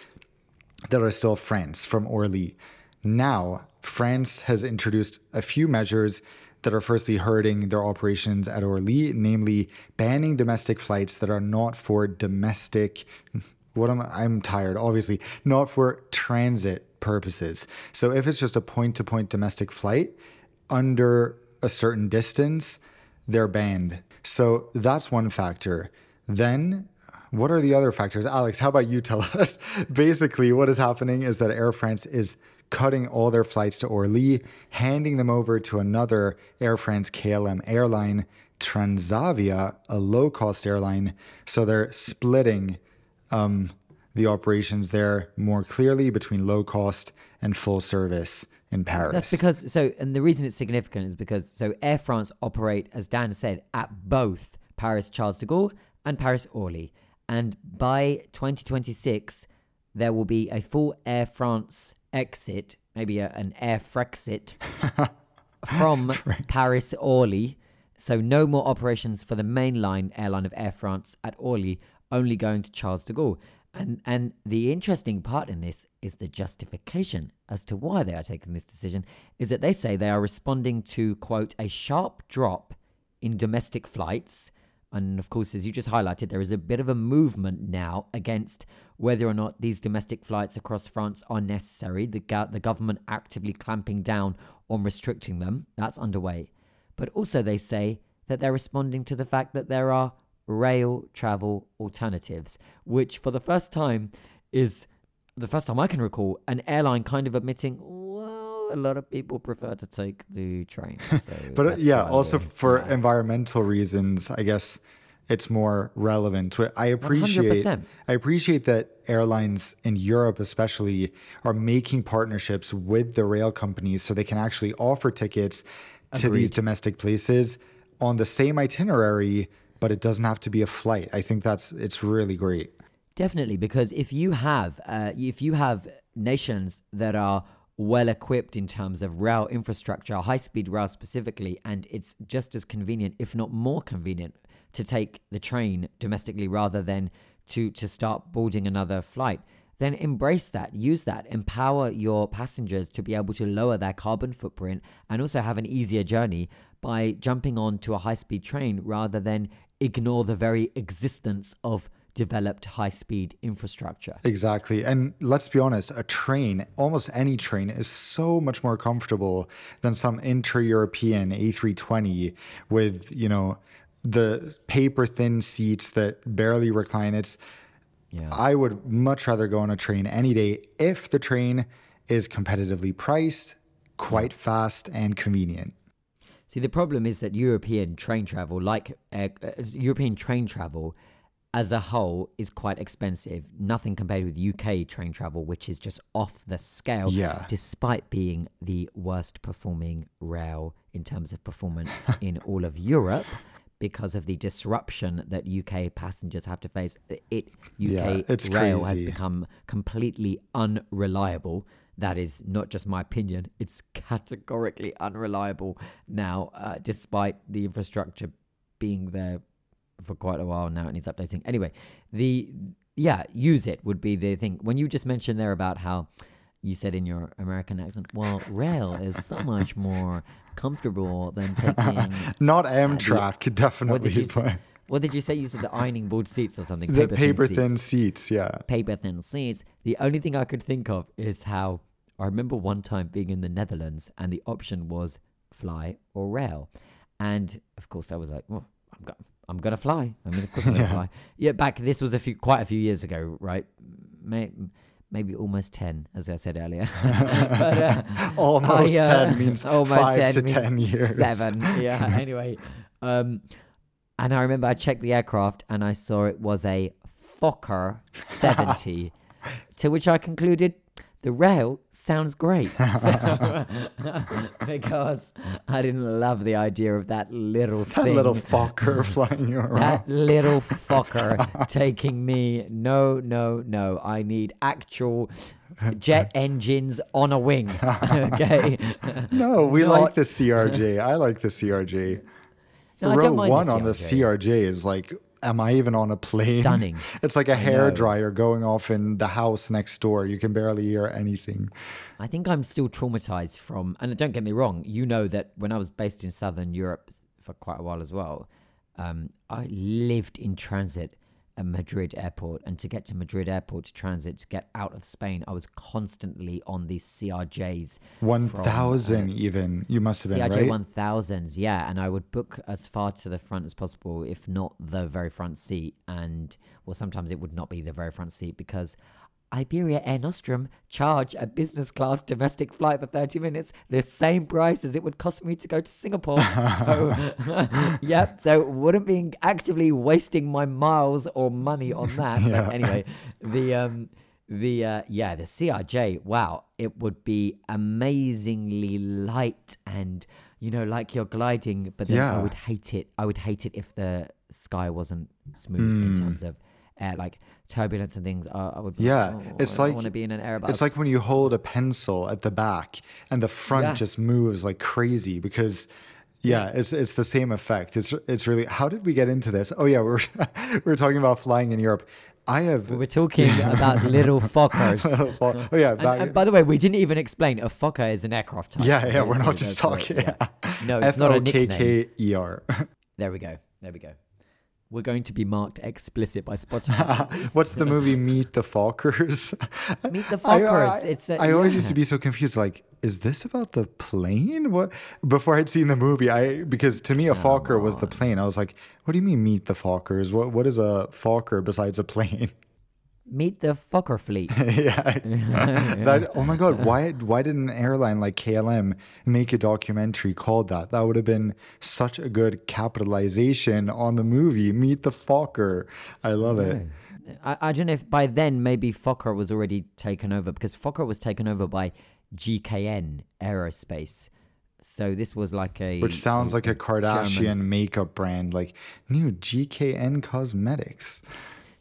that are still France from Orly. Now, France has introduced a few measures that are firstly hurting their operations at Orly, namely banning domestic flights that are not for domestic. What am I? I'm tired, obviously, not for transit purposes. So if it's just a point to point domestic flight under a certain distance, they're banned. So that's one factor. Then what are the other factors? Alex, how about you tell us? Basically, what is happening is that Air France is cutting all their flights to Orly, handing them over to another Air France KLM airline, Transavia, a low cost airline. So they're splitting um, the operations there more clearly between low cost and full service in Paris. That's because so, and the reason it's significant is because so Air France operate, as Dan said, at both Paris Charles de Gaulle and Paris Orly. And by 2026, there will be a full Air France exit, maybe a, an Air Frexit from Paris Orly. So no more operations for the mainline airline of Air France at Orly, only going to Charles de Gaulle. And and the interesting part in this is the justification as to why they are taking this decision is that they say they are responding to quote a sharp drop in domestic flights. And of course, as you just highlighted, there is a bit of a movement now against whether or not these domestic flights across France are necessary. The, go- the government actively clamping down on restricting them. That's underway. But also, they say that they're responding to the fact that there are rail travel alternatives, which for the first time is the first time I can recall an airline kind of admitting, a lot of people prefer to take the train. So but uh, yeah, also for environmental reasons, I guess it's more relevant. I appreciate 100%. I appreciate that airlines in Europe especially are making partnerships with the rail companies so they can actually offer tickets to these domestic places on the same itinerary, but it doesn't have to be a flight. I think that's it's really great. Definitely, because if you have uh, if you have nations that are well equipped in terms of rail infrastructure, high speed rail specifically, and it's just as convenient, if not more convenient, to take the train domestically rather than to to start boarding another flight. Then embrace that, use that, empower your passengers to be able to lower their carbon footprint and also have an easier journey by jumping on to a high speed train rather than ignore the very existence of developed high speed infrastructure. Exactly. And let's be honest, a train, almost any train, is so much more comfortable than some intra European A320 with, you know, the paper thin seats that barely recline. It's, Yeah. I would much rather go on a train any day if the train is competitively priced, quite fast, and convenient. See, the problem is that European train travel, like uh, uh, European train travel as a whole, is quite expensive. Nothing compared with UK train travel, which is just off the scale. Yeah. Despite being the worst performing rail in terms of performance in all of Europe. Because of the disruption that UK passengers have to face, it UK Yeah, it's rail has become completely unreliable. That is not just my opinion; it's categorically unreliable now, uh, despite the infrastructure being there for quite a while now. It needs updating. Anyway, the yeah, use it would be the thing. When you just mentioned there about how you said in your American accent, well, rail is so much more comfortable than taking. Not Amtrak, what definitely, did you say? What did you say? You said the ironing board seats or something. the paper seats thin seats. Yeah. paper thin seats. The only thing I could think of is how I remember one time being in the Netherlands and the option was fly or rail. And of course, I was like, well, I'm, go- I'm going to fly. I mean, of course I'm going to fly. Yeah, back, this was a few, quite a few years ago, right? May, maybe almost 10, as I said earlier. but, uh, Almost I, uh, 10 means almost five 10 to 10 years. Seven. Yeah. Anyway, um, and I remember I checked the aircraft and I saw it was a Fokker 70, to which I concluded the rail sounds great. So, because I didn't love the idea of that little thing. That little fucker flying you around. that little fucker taking me. No, no, no. I need actual jet engines on a wing. okay. No, we Not- like the CRJ. I like the CRJ. No, Row mind the one on the. CRJ is like, am I even on a plane? Stunning. It's like a hair dryer going off in the house next door. You can barely hear anything. I think I'm still traumatized from, and don't get me wrong, you know that when I was based in Southern Europe for quite a while as well, um, I lived in transit Madrid airport. And to get to Madrid airport to transit, to get out of Spain, I was constantly on these CRJs. Uh, 1,000 even. You must have been, CRJ right? 1000s, yeah. And I would book as far to the front as possible, if not the very front seat. And, well, sometimes it would not be the very front seat because Iberia Air Nostrum charge a business class domestic flight for 30 minutes the same price as it would cost me to go to Singapore. so, yep. So, wouldn't be actively wasting my miles or money on that. Yeah. But anyway, the, um, the uh, yeah the CRJ wow it would be amazingly light and you know like you're gliding but then I would hate it I would hate it if the sky wasn't smooth in terms of air, like turbulence and things. Uh, I would. be. Yeah, like, oh, it's I like- want to be in an Airbus. It's like when you hold a pencil at the back and the front Yeah. just moves like crazy because yeah, it's it's the same effect. It's it's really how did we get into this? Oh yeah, we're we're talking about flying in Europe. I have we're talking about little Fokkers. Oh yeah, back, and by the way, we didn't even explain a Fokker is an aircraft type. yeah, yeah, we're not just talking. yeah. No, it's not a nickname. F-O-K-K-E-R. There we go. There we go. We're going to be marked explicit by Spotify. What's the movie Meet the Fockers? Meet the I- uh, Fockers. I, It's a- I always used to be so confused. Like, is this about the plane? What? Before I'd seen the movie, I because to me a Fokker was the plane. I was like, what do you mean Meet the Fockers? What What is a Fokker besides a plane? Meet the Fokker fleet. yeah. that, oh my god, why why did an airline like KLM make a documentary called that? That would have been such a good capitalization on the movie Meet the Fokker. I love it. I, I don't know if by then maybe Fokker was already taken over because Fokker was taken over by GKN Aerospace. So this was like a Which sounds like a Kardashian German. makeup brand, like new GKN Cosmetics.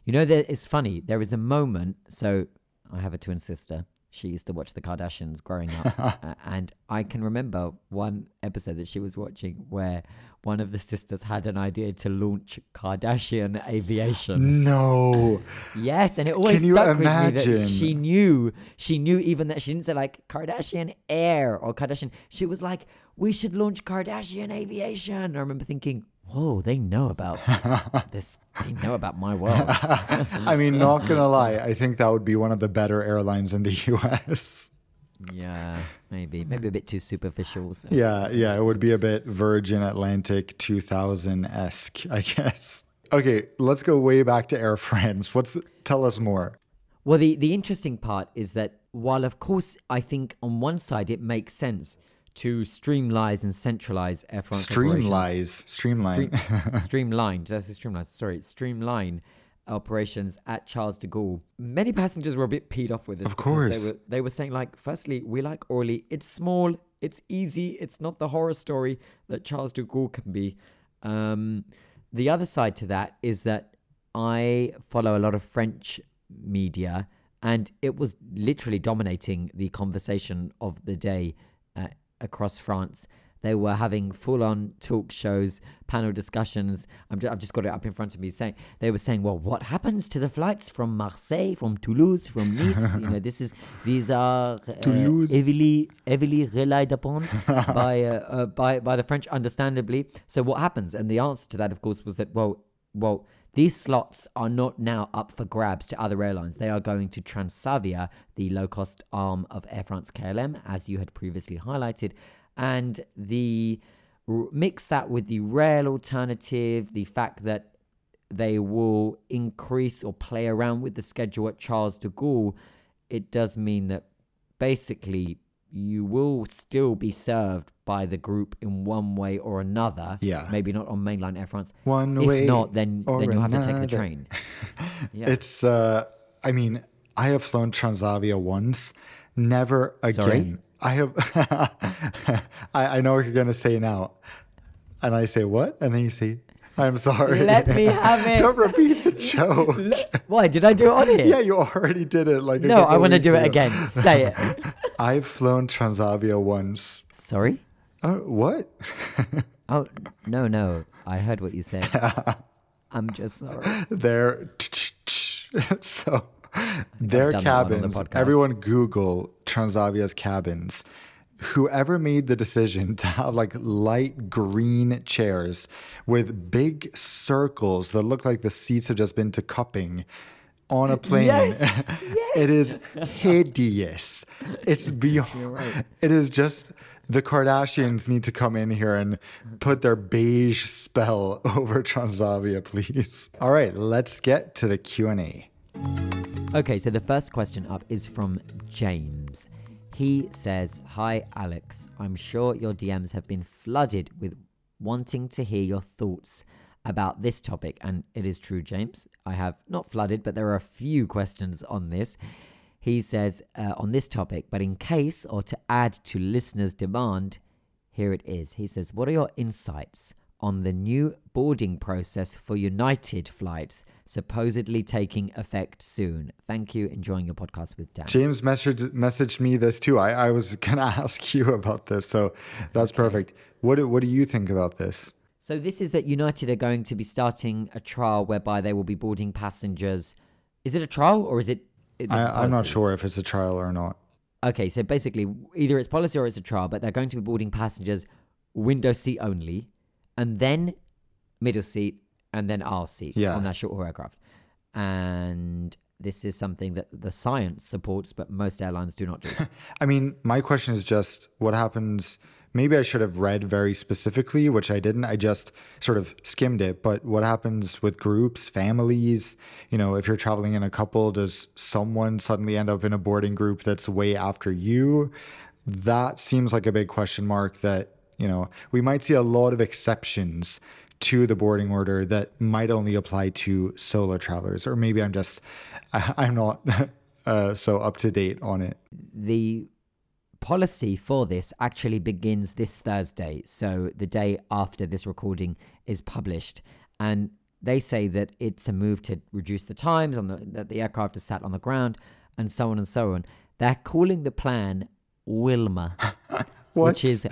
You know that it's funny. There is a moment. So I have a twin sister. She used to watch the Kardashians growing up, uh, and I can remember one episode that she was watching where one of the sisters had an idea to launch Kardashian Aviation. No. Yes, and it always Can stuck with me that she knew. She knew even that she didn't say like Kardashian Air or Kardashian. She was like, "We should launch Kardashian Aviation." I remember thinking, "Whoa, they know about this. They know about my world." I mean, not gonna lie, I think that would be one of the better airlines in the US. yeah, maybe, maybe a bit too superficial. So. Yeah, yeah, it would be a bit Virgin Atlantic 2000 esque, I guess. Okay, let's go way back to Air France. What's tell us more? Well, the, the interesting part is that while, of course, I think on one side it makes sense to streamline and centralize Air France streamline. Stream, streamline. Did I say streamline? Sorry, streamline operations at Charles de Gaulle. Many passengers were a bit peed off with this. Of course. They were, they were saying, like, firstly, we like Orly. It's small, it's easy, it's not the horror story that Charles de Gaulle can be. Um, the other side to that is that I follow a lot of French media, and it was literally dominating the conversation of the day uh, across France. They were having full-on talk shows, panel discussions. I'm ju- I've just got it up in front of me. Saying they were saying, "Well, what happens to the flights from Marseille, from Toulouse, from Nice? you know, this is these are uh, heavily heavily relied upon by uh, uh, by by the French, understandably. So what happens? And the answer to that, of course, was that well, well, these slots are not now up for grabs to other airlines. They are going to Transavia, the low-cost arm of Air France KLM, as you had previously highlighted, and the mix that with the rail alternative, the fact that they will increase or play around with the schedule at Charles de Gaulle, it does mean that basically you will still be served by the group in one way or another. Yeah. Maybe not on mainline Air France. One if way not, then then you'll have to take the train. Yeah. It's uh I mean, I have flown Transavia once, never again. Sorry? I have I, I know what you're gonna say now. And I say what? And then you say, I'm sorry. Let me have it. Don't repeat the joke. Why did I do it on here? yeah, you already did it like no, I want to do it again. Say it. I've flown Transavia once. Sorry. Oh, what? Oh no, no. I heard what you said. I'm just sorry. their so their done that one on the cabins everyone google transavia's cabins whoever made the decision to have like light green chairs with big circles that look like the seats have just been to cupping on a plane Yes, it is hideous. It's beyond it is just the kardashians need to come in here and put their beige spell over transavia please. All right let's get to the q&a Okay, so the first question up is from James. He says, Hi, Alex. I'm sure your DMs have been flooded with wanting to hear your thoughts about this topic. And it is true, James. I have not flooded, but there are a few questions on this. He says, uh, on this topic, but in case or to add to listeners' demand, here it is. He says, What are your insights on the new boarding process for United flights, supposedly taking effect soon. Thank you. Enjoying your podcast with Dan. James messaged messaged me this too. I, I was gonna ask you about this, so that's perfect. What do- what do you think about this? So this is that United are going to be starting a trial whereby they will be boarding passengers. Is it a trial or is it? I, I'm not sure if it's a trial or not. Okay, so basically, either it's policy or it's a trial, but they're going to be boarding passengers window seat only, and then middle seat, and then aisle seat Yeah. on that short haul aircraft. And this is something that the science supports, but most airlines do not do. I mean, my question is just what happens. Maybe I should have read very specifically, which I didn't. I just sort of skimmed it. But what happens with groups, families? You know, if you're traveling in a couple, does someone suddenly end up in a boarding group that's way after you? That seems like a big question mark that, you know, we might see a lot of exceptions to the boarding order that might only apply to solo travelers. Or maybe I'm just, I'm not uh, so up to date on it. the policy for this actually begins this Thursday, so the day after this recording is published. And they say that it's a move to reduce the times on the that the aircraft is sat on the ground and so on and so on. They're calling the plan Wilma, which is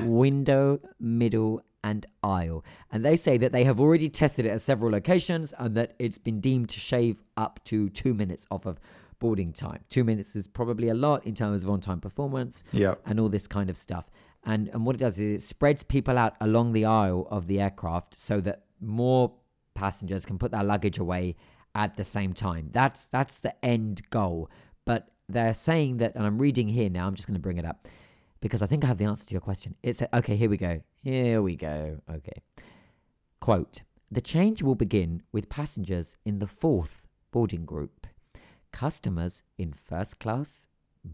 window, middle, and aisle. And they say that they have already tested it at several locations and that it's been deemed to shave up to two minutes off of boarding time. Two minutes is probably a lot in terms of on time performance Yeah. and all this kind of stuff. And and what it does is it spreads people out along the aisle of the aircraft so that more passengers can put their luggage away at the same time. That's that's the end goal. But they're saying that, and I'm reading here now. I'm just going to bring it up because I think I have the answer to your question. It's okay. Here we go. Here we go. Okay. Quote: The change will begin with passengers in the fourth boarding group, customers in first class,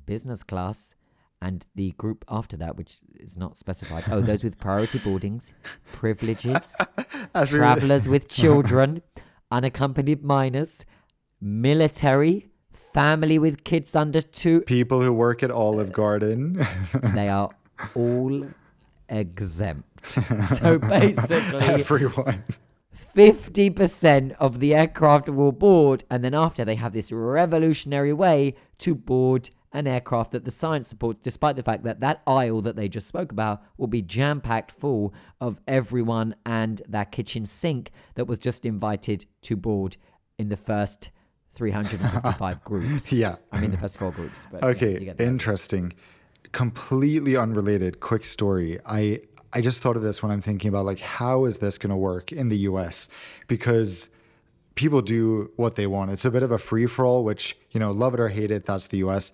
business class, and the group after that, which is not specified. Oh, those with priority boardings, privileges, As we were- travelers with children, unaccompanied minors, military, family with kids under two. people who work at Olive Garden. Uh, they are all exempt. So basically, Everyone. 50% of the aircraft will board, and then after they have this revolutionary way to board an aircraft that the science supports, despite the fact that that aisle that they just spoke about will be jam packed full of everyone and their kitchen sink that was just invited to board in the first 355 groups. Yeah. I mean, the first four groups. But Okay, the- interesting. Completely unrelated. Quick story. I I just thought of this when I'm thinking about like how is this going to work in the US because people do what they want. It's a bit of a free for all, which, you know, love it or hate it, that's the US.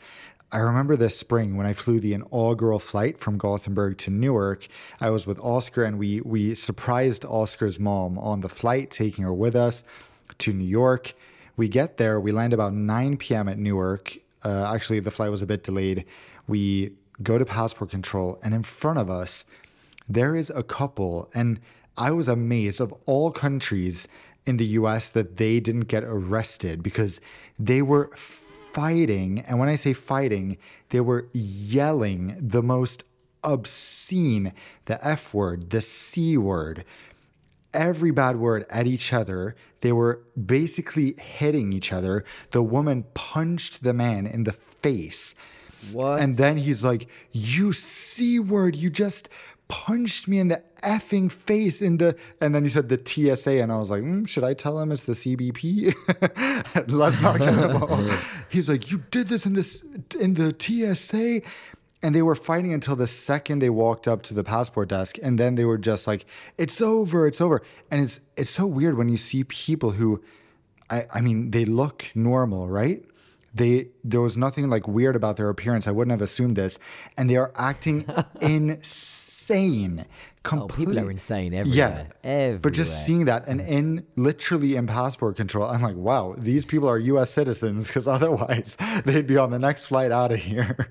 I remember this spring when I flew the inaugural flight from Gothenburg to Newark. I was with Oscar and we we surprised Oscar's mom on the flight, taking her with us to New York. We get there, we land about 9 p.m. at Newark. Uh, actually, the flight was a bit delayed. We go to passport control, and in front of us, there is a couple, and I was amazed of all countries in the US that they didn't get arrested because they were fighting. And when I say fighting, they were yelling the most obscene, the F word, the C word, every bad word at each other. They were basically hitting each other. The woman punched the man in the face. What? And then he's like, You C word, you just punched me in the effing face in the and then he said the TSA and I was like, mm, should I tell him it's the CBP? Let's not get involved. he's like, You did this in this in the TSA. And they were fighting until the second they walked up to the passport desk, and then they were just like, "It's over, it's over." And it's it's so weird when you see people who, I I mean, they look normal, right? They there was nothing like weird about their appearance. I wouldn't have assumed this, and they are acting insane. oh, people are Complete- insane Yeah, everywhere. Everywhere. but just seeing that and in literally in passport control, I'm like, wow, these people are U.S. citizens because otherwise they'd be on the next flight out of here.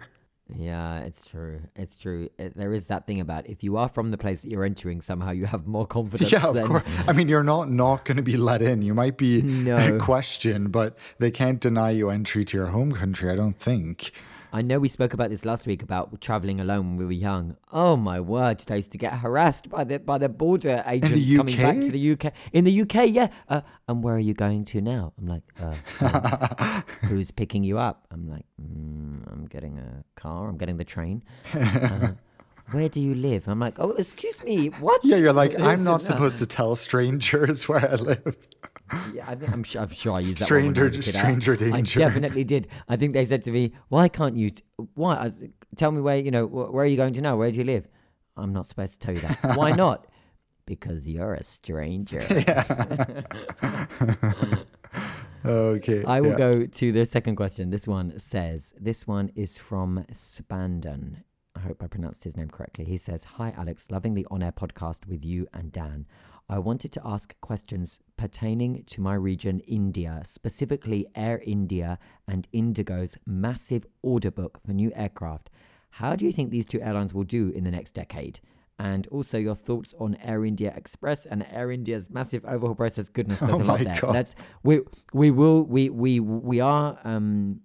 Yeah, it's true. It's true. It, there is that thing about if you are from the place that you're entering, somehow you have more confidence. Yeah, of than, course. I mean, you're not not going to be let in. You might be No. questioned, but they can't deny you entry to your home country. I don't think. I know we spoke about this last week about traveling alone when we were young. Oh my word! I used to get harassed by the by the border agents coming back to the UK. In the UK, yeah. Uh, and where are you going to now? I'm like, uh, um, who's picking you up? I'm like, mm, I'm getting a car. I'm getting the train. Uh, where do you live? I'm like, oh, excuse me, what? Yeah, you're like, I'm not supposed to tell strangers where I live. Yeah, I think I'm sure, I'm sure I used that stranger, one stranger I, danger. I definitely did. I think they said to me, "Why can't you? T- why? I, tell me where you know where are you going to now? Where do you live?" I'm not supposed to tell you that. why not? Because you're a stranger. okay. I will yeah. go to the second question. This one says, this one is from Spandon. I hope I pronounced his name correctly. He says, Hi, Alex, loving the on air podcast with you and Dan. I wanted to ask questions pertaining to my region, India, specifically Air India and Indigo's massive order book for new aircraft. How do you think these two airlines will do in the next decade? And also your thoughts on Air India Express and Air India's massive overhaul process. Goodness, there's Oh a lot there. God. Let's we we will we we we are um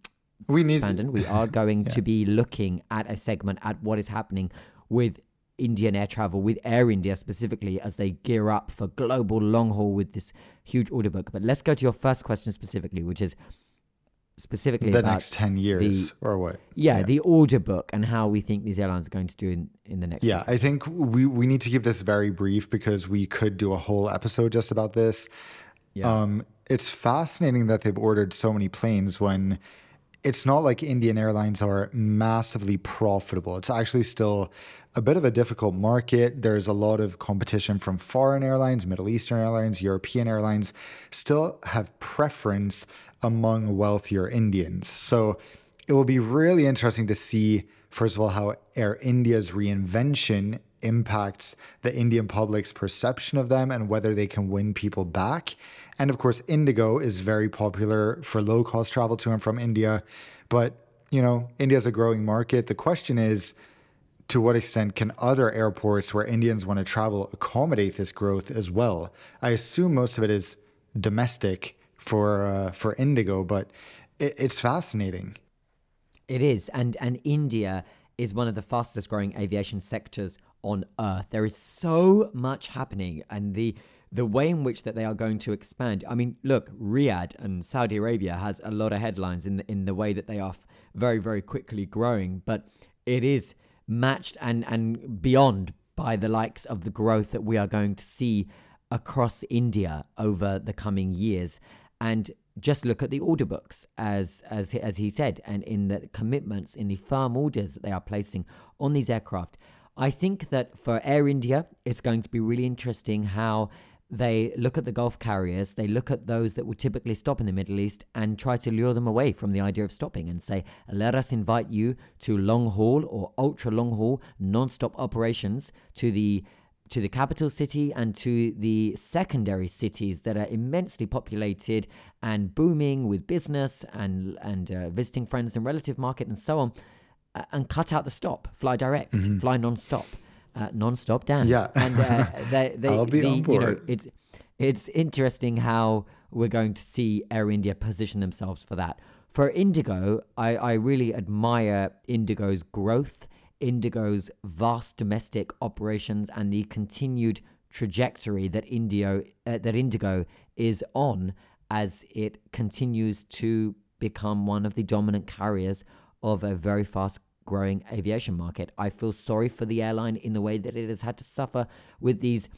we need Brandon, we are going to be looking at a segment at what is happening with Indian air travel, with Air India specifically, as they gear up for global long haul with this huge order book. But let's go to your first question specifically, which is specifically the next 10 years or what? yeah, the order book and how we think these airlines are going to do in, in the next Yeah, I think we, we need to keep this very brief because we could do a whole episode just about this. Yeah. Um, it's fascinating that they've ordered so many planes when it's not like Indian Airlines are massively profitable. It's actually still a bit of a difficult market. There's a lot of competition from foreign airlines, Middle Eastern airlines, European airlines still have preference among wealthier Indians. So it will be really interesting to see, first of all, how Air India's reinvention impacts the Indian public's perception of them and whether they can win people back. And of course, Indigo is very popular for low cost travel to and from India. But, you know, India is a growing market. The question is, to what extent can other airports where Indians want to travel accommodate this growth as well? I assume most of it is domestic for uh, for Indigo, but it, it's fascinating. It is, and and India is one of the fastest growing aviation sectors on earth. There is so much happening, and the the way in which that they are going to expand. I mean, look, Riyadh and Saudi Arabia has a lot of headlines in the, in the way that they are very very quickly growing, but it is matched and and beyond by the likes of the growth that we are going to see across India over the coming years. And just look at the order books, as as as he said, and in the commitments, in the firm orders that they are placing on these aircraft. I think that for Air India, it's going to be really interesting how they look at the Gulf carriers, they look at those that would typically stop in the Middle East and try to lure them away from the idea of stopping and say, let us invite you to long haul or ultra long haul non-stop operations to the to the capital city and to the secondary cities that are immensely populated and booming with business and and uh, visiting friends and relative market and so on, uh, and cut out the stop, fly direct, fly non-stop, uh, non-stop down. Yeah. and uh, they, they, I'll be the, on you know, it's it's interesting how we're going to see Air India position themselves for that. For Indigo, I, I really admire Indigo's growth, Indigo's vast domestic operations, and the continued trajectory that Indio uh, that Indigo is on as it continues to become one of the dominant carriers of a very fast growing aviation market. I feel sorry for the airline in the way that it has had to suffer with these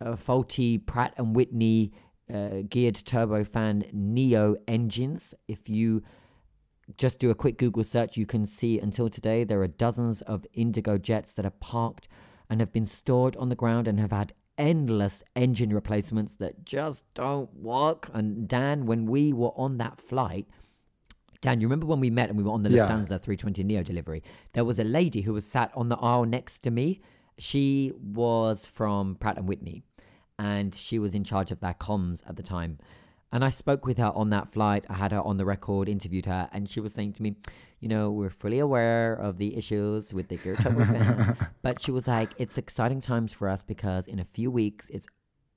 uh, faulty Pratt and Whitney uh, geared turbofan Neo engines. If you just do a quick Google search, you can see until today there are dozens of Indigo jets that are parked and have been stored on the ground and have had endless engine replacements that just don't work. And Dan, when we were on that flight, Dan, you remember when we met and we were on the Yeah. Lufthansa 320 Neo delivery? There was a lady who was sat on the aisle next to me. She was from Pratt and Whitney, and she was in charge of their comms at the time. And I spoke with her on that flight. I had her on the record, interviewed her, and she was saying to me, "You know, we're fully aware of the issues with the gear turbofan, but she was like, it's exciting times for us because in a few weeks it's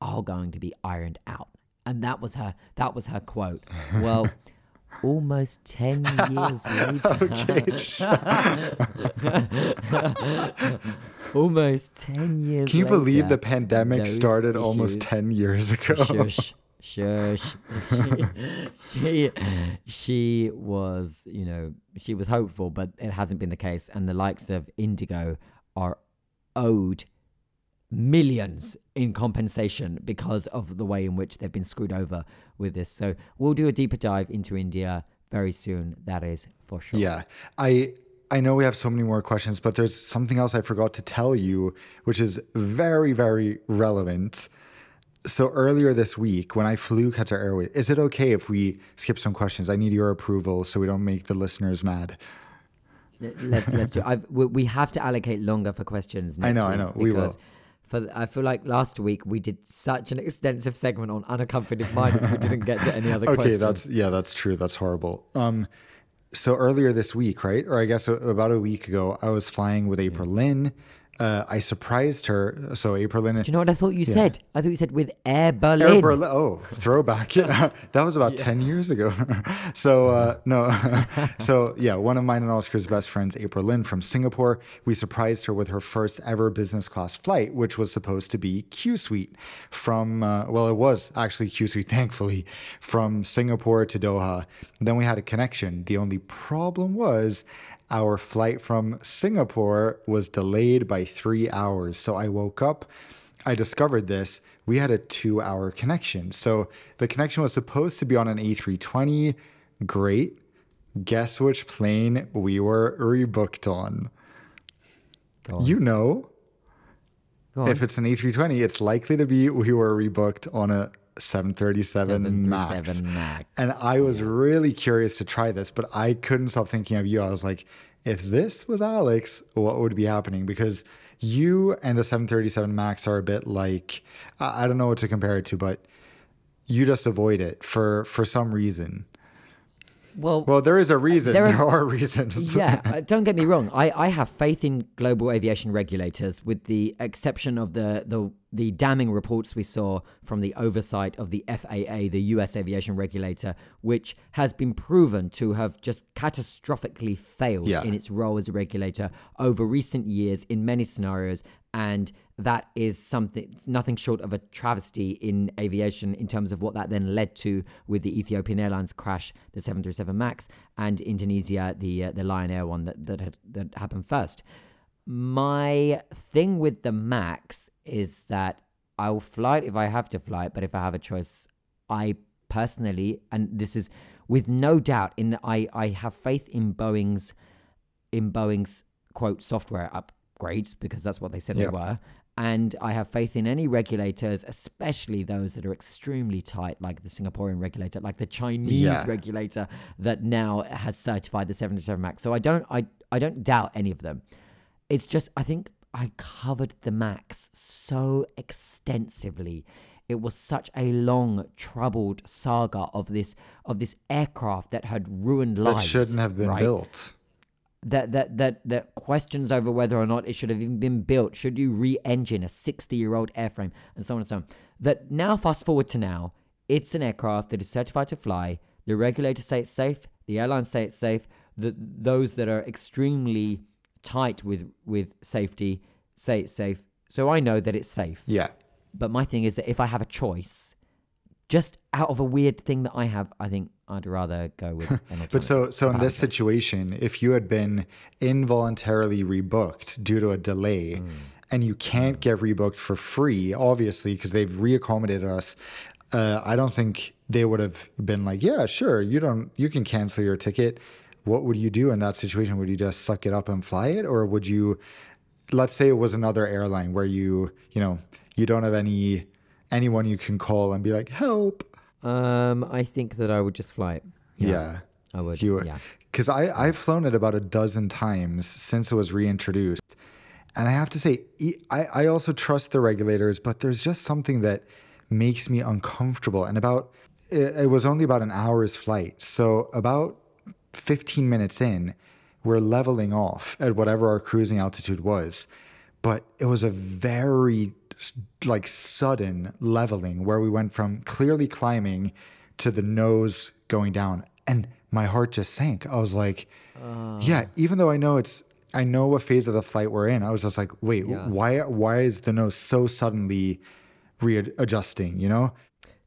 all going to be ironed out." And that was her. That was her quote. Well. Almost 10 years later. almost 10 years Can you believe the pandemic started almost 10 years ago? Shush. Shush. She, she, she was, you know, she was hopeful, but it hasn't been the case. And the likes of Indigo are owed millions in compensation because of the way in which they've been screwed over with this. So we'll do a deeper dive into India very soon. That is for sure. Yeah. I I know we have so many more questions, but there's something else I forgot to tell you, which is very, very relevant. So earlier this week, when I flew Qatar Airways, is it okay if we skip some questions? I need your approval so we don't make the listeners mad. let's let's do. I've, we, we have to allocate longer for questions. Next know, I know, we will. For I feel like last week we did such an extensive segment on unaccompanied minors, we didn't get to any other Okay, questions. that's yeah, that's true. That's horrible. Um, so earlier this week, right, or I guess about a week ago, I was flying with April Lynn. Uh, I surprised her. So April Lynn. Do you know what I thought you said? I thought you said with Air Berlin. Air Berlin. Oh, throwback. Yeah, that was about 10 years ago. so, uh, no. so, yeah, one of mine and Oscar's best friends, April Lynn from Singapore, we surprised her with her first ever business class flight, which was supposed to be Q Suite from, uh, well, it was actually Q Suite, thankfully, from Singapore to Doha. Then we had a connection. The only problem was, our flight from Singapore was delayed by three hours. So I woke up I discovered this. We had a two hour connection. So the connection was supposed to be on an A320. Great. Guess which plane we were rebooked on? On. You know, on. if it's an A320, it's likely to be we were rebooked on a 737, Max. 737 Max. And I was really curious to try this, but I couldn't stop thinking of you. I was like, if this was Alex, what would be happening? Because you and the 737 Max are a bit like, I don't know what to compare it to, but you just avoid it for for some reason. well, Well, there is a reason. There There are- are, reasons. yeah, uh, don't get me wrong. I, I have faith in global aviation regulators, with the exception of the, the the damning reports we saw from the oversight of the FAA, the U.S. aviation regulator, which has been proven to have just catastrophically failed Yeah. in its role as a regulator over recent years in many scenarios. And that is something, nothing short of a travesty in aviation in terms of what that then led to with the Ethiopian Airlines crash, the 737 MAX, and Indonesia, the uh, the Lion Air one that that had, that happened first. My thing with the Max is that I will fly it if I have to fly it, but if I have a choice, I personally, and this is with no doubt, in that I I have faith in Boeing's in Boeing's quote software upgrades because that's what they said they were. And I have faith in any regulators, especially those that are extremely tight, like the Singaporean regulator, like the Chinese Yeah. regulator that now has certified the 737 Max. So I don't, I, I don't doubt any of them. It's just I think I covered the Max so extensively. It was such a long, troubled saga of this of this aircraft that had ruined lives. That shouldn't have been right? built. that that that that questions over whether or not it should have even been built. Should you re-engine a sixty-year-old airframe and so on and so on? That now, fast forward to now, it's an aircraft that is certified to fly. The regulators say it's safe. The airlines say it's safe. The those that are extremely tight with with safety say it's safe. So I know that it's safe. Yeah. But my thing is that if I have a choice, just out of a weird thing that I have, I think I'd rather go with But so so in this situation, if you had been involuntarily rebooked due to a delay Mm. and you can't get rebooked for free, obviously, because they've reaccommodated us, uh, I don't think they would have been like, yeah, sure, you don't you can cancel your ticket. What would you do in that situation? Would you just suck it up and fly it? Or would you let's say it was another airline where you, you know, you don't have any anyone you can call and be like, help. Um, I think that I would just fly it. Yeah. I would. You would. yeah. because I I've flown it about a dozen times since it was reintroduced, and I have to say I, I also trust the regulators, but there's just something that makes me uncomfortable. And about it, it was only about an hour's flight, so about 15 minutes in, we're leveling off at whatever our cruising altitude was, but it was a very like sudden leveling where we went from clearly climbing to the nose going down. And my heart just sank. I was like, uh. yeah, even though I know it's, I know what phase of the flight we're in. I was just like, wait, Yeah. why, why is the nose so suddenly readjusting? You know?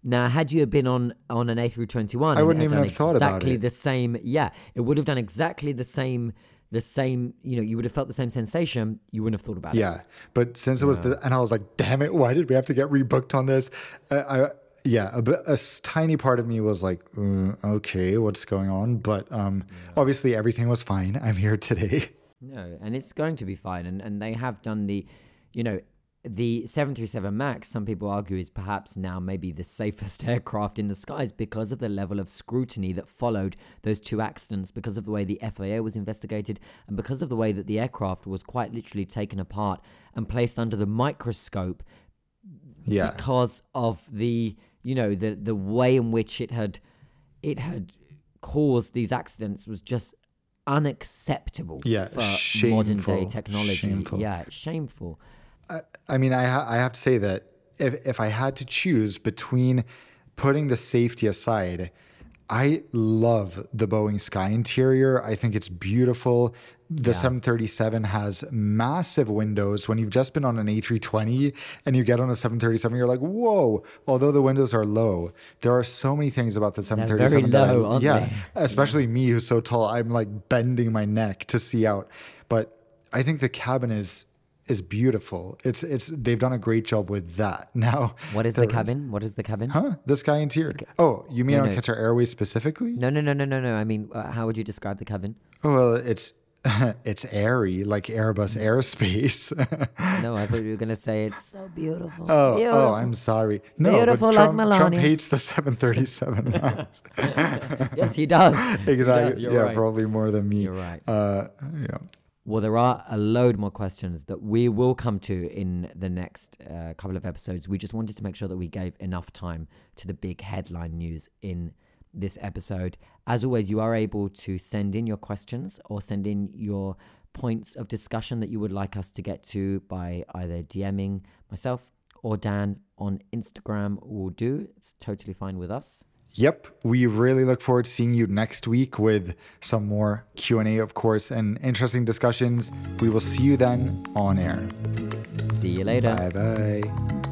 Now, had you been on on an A321, I wouldn't even have thought about exactly the same. Yeah, it would have done exactly the same. The same, you know, you would have felt the same sensation. You wouldn't have thought about it. Yeah, but since it was the, and I was like, damn it, why did we have to get rebooked on this? Uh, I, yeah, a, a tiny part of me was like, "Uh, okay, what's going on? But um, obviously everything was fine. I'm here today. No, and it's going to be fine. And and they have done the, you know, the 737 Max. Some people argue is perhaps now maybe the safest aircraft in the skies because of the level of scrutiny that followed those two accidents, because of the way the FAA was investigated, and because of the way that the aircraft was quite literally taken apart and placed under the microscope Yeah, because of the you know the the way in which it had it had caused these accidents was just unacceptable Yeah, for modern day technology shameful. yeah shameful I mean, I ha- I have to say that if if I had to choose between putting the safety aside, I love the Boeing Sky interior. I think it's beautiful. The 737 has massive windows. When you've just been on an A320 and you get on a 737, you're like, whoa. Although the windows are low, there are so many things about the 737. that I- low, aren't yeah, they? especially me who's so tall. I'm like bending my neck to see out. But I think the cabin is is beautiful. It's it's they've done a great job with that. Now, what is the cabin what is the cabin Huh? The Sky Interior. Oh, you mean No, on no. Qatar Airways specifically? no no no no no no i mean uh, how would you describe the cabin Oh, well, it's it's airy like Airbus airspace. no i thought you were going to say it's so beautiful oh, beautiful. oh, I'm sorry. No, Beautiful but like Trump, Trump hates the 737 Max. yes he does He exactly. does, you're yeah, right. probably more than me. You're right. Uh, yeah. Well, there are a load more questions that we will come to in the next uh, couple of episodes. We just wanted to make sure that we gave enough time to the big headline news in this episode. As always, you are able to send in your questions or send in your points of discussion that you would like us to get to by either DMing myself or Dan on Instagram will do. It's totally fine with us. Yep, we really look forward to seeing you next week with some more Q&A of course and interesting discussions. We will see you then on air. See you later. Bye bye.